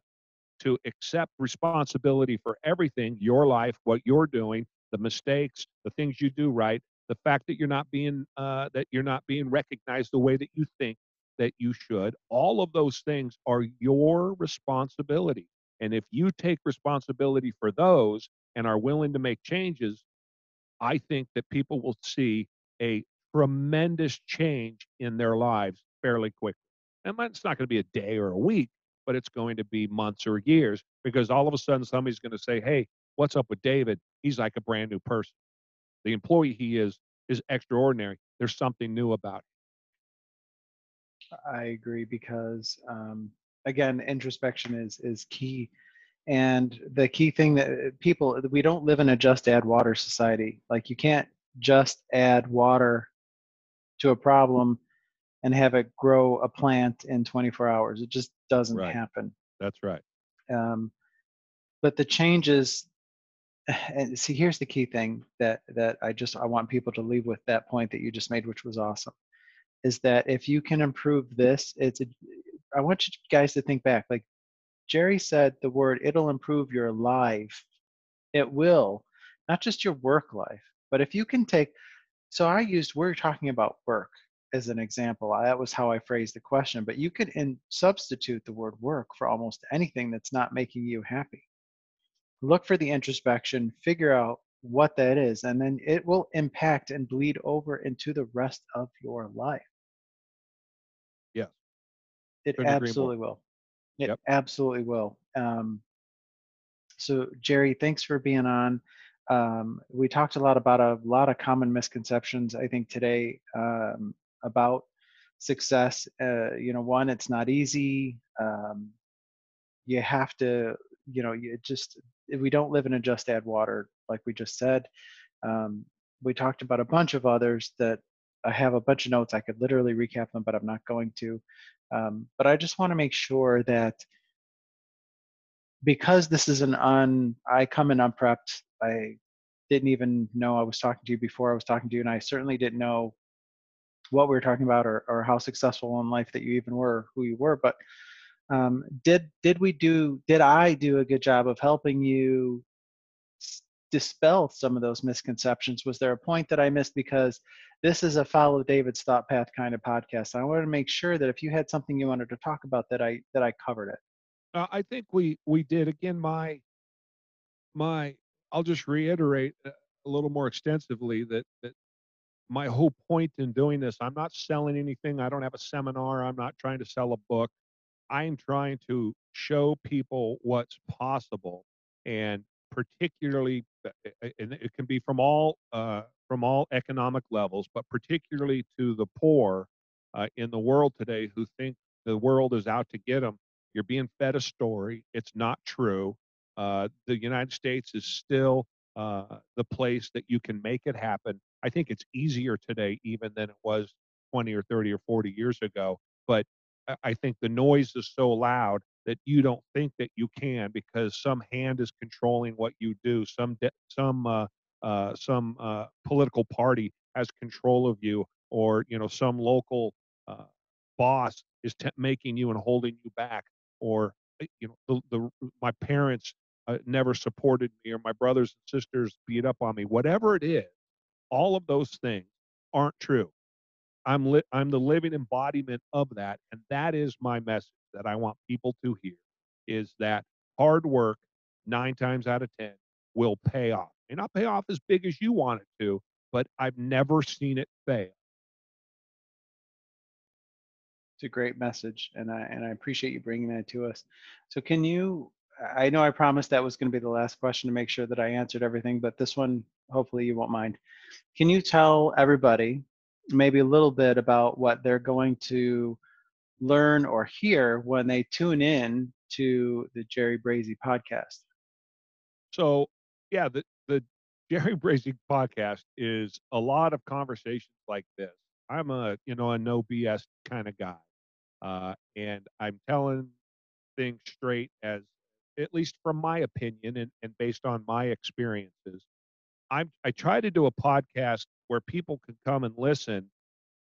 to accept responsibility for everything your life, what you're doing, the mistakes, the things you do right, the fact that you're not being uh, that you're not being recognized the way that you think that you should. All of those things are your responsibility. And if you take responsibility for those and are willing to make changes, I think that people will see a tremendous change in their lives fairly quickly. And it's not going to be a day or a week, but it's going to be months or years because all of a sudden somebody's going to say, Hey, what's up with David? He's like a brand new person. The employee he is is extraordinary. There's something new about him. I agree because um, again, introspection is is key. And the key thing that uh, people we don't live in a just add water society. Like you can't just add water to a problem and have it grow a plant in 24 hours. It just doesn't right. happen. That's right. Um, but the changes, and see, here's the key thing that that I just I want people to leave with that point that you just made, which was awesome, is that if you can improve this, it's a, I want you guys to think back. Like Jerry said, the word "it'll improve your life." It will, not just your work life, but if you can take. So I used we're talking about work as an example. That was how I phrased the question. But you could in, substitute the word work for almost anything that's not making you happy. Look for the introspection, figure out what that is, and then it will impact and bleed over into the rest of your life. Yes. It absolutely will. It yep. absolutely will. Um, so, Jerry, thanks for being on. Um, we talked a lot about a lot of common misconceptions, I think, today. Um, about success. Uh, you know, one, it's not easy. Um, you have to, you know, you just we don't live in a just add water like we just said. Um, we talked about a bunch of others that I have a bunch of notes. I could literally recap them, but I'm not going to. Um, but I just want to make sure that because this is an un, I come in unprepped. I didn't even know I was talking to you before I was talking to you, and I certainly didn't know what we were talking about or, or how successful in life that you even were who you were but um, did did we do did i do a good job of helping you dispel some of those misconceptions? Was there a point that i missed? Because this is a follow david's thought path kind of podcast i wanted to make sure that if you had something you wanted to talk about that i that i covered it. Uh, i think we we did. Again my my i'll just reiterate a little more extensively that that my whole point in doing this, I'm not selling anything. I don't have a seminar. I'm not trying to sell a book. I'm trying to show people what's possible, and particularly, uh, and it can be from all uh, from all economic levels, but particularly to the poor uh, in the world today who think the world is out to get them. You're being fed a story. It's not true. Uh, the United States is still uh, the place that you can make it happen I think it's easier today even than it was 20 or 30 or 40 years ago. But I think the noise is so loud that you don't think that you can because some hand is controlling what you do. Some de- some uh, uh, some uh, political party has control of you, or you know some local uh, boss is making you and holding you back, or eh, you know the, the my parents uh, never supported me, or my brothers and sisters beat up on me. Whatever it is, all of those things aren't true. I'm li- I'm the living embodiment of that, and that is my message that I want people to hear is that hard work nine times out of ten will pay off. May not pay off as big as you want it to, but I've never seen it fail. It's a great message, and I and I appreciate you bringing that to us. So, can you? I know I promised that was going to be the last question to make sure that I answered everything, but this one, hopefully, you won't mind. Can you tell everybody maybe a little bit about what they're going to learn or hear when they tune in to the Jerry Brazie podcast? So, yeah, the the Jerry Brazie podcast is a lot of conversations like this. I'm a you know a no BS kind of guy, uh, and I'm telling things straight as at least from my opinion and, and based on my experiences. I'm I try to do a podcast where people can come and listen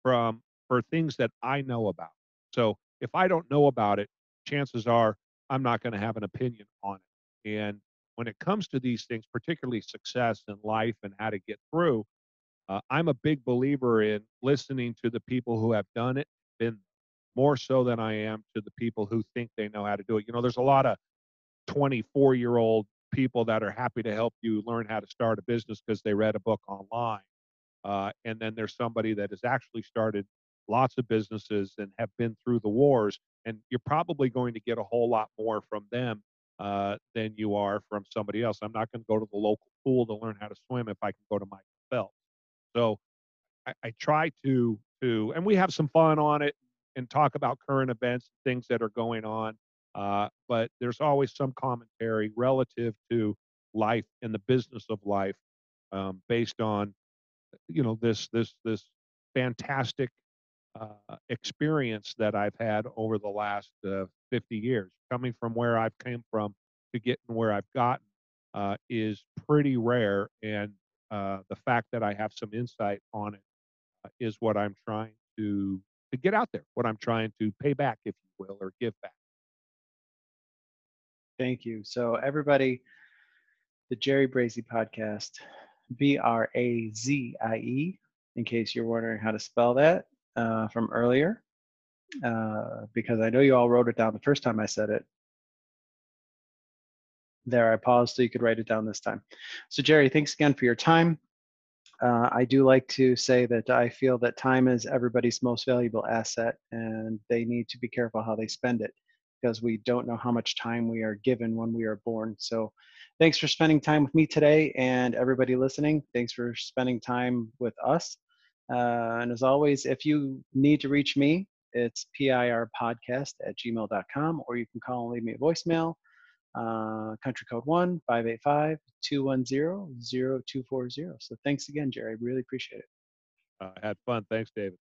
from for things that I know about. So if I don't know about it, chances are I'm not going to have an opinion on it. And when it comes to these things, particularly success in life and how to get through, uh, I'm a big believer in listening to the people who have done it, been more so than I am to the people who think they know how to do it. You know, there's a lot of 24 year old people that are happy to help you learn how to start a business because they read a book online. Uh, and then there's somebody that has actually started lots of businesses and have been through the wars. And you're probably going to get a whole lot more from them uh, than you are from somebody else. I'm not going to go to the local pool to learn how to swim if I can go to Michael Phelps. So I, I try to to, and we have some fun on it and talk about current events, things that are going on. Uh, but there's always some commentary relative to life and the business of life, um, based on you know this this this fantastic uh, experience that I've had over the last uh, 50 years. Coming from where I've came from to getting where I've gotten uh, is pretty rare, and uh, the fact that I have some insight on it uh, is what I'm trying to to get out there. What I'm trying to pay back, if you will, or give back. Thank you. So everybody, the Jerry Brazie podcast, B R A Z I E, in case you're wondering how to spell that uh, from earlier, uh, because I know you all wrote it down the first time I said it. There, I paused so you could write it down this time. So, Jerry, thanks again for your time. Uh, I do like to say that I feel that time is everybody's most valuable asset, and they need to be careful how they spend it because we don't know how much time we are given when we are born. So, thanks for spending time with me today, and everybody listening, thanks for spending time with us. Uh, and as always, if you need to reach me, it's pirpodcast at gmail.com, or you can call and leave me a voicemail. Uh, country code 1 585 210 0240. So thanks again, Jerry. Really appreciate it. Uh, had fun. Thanks, David.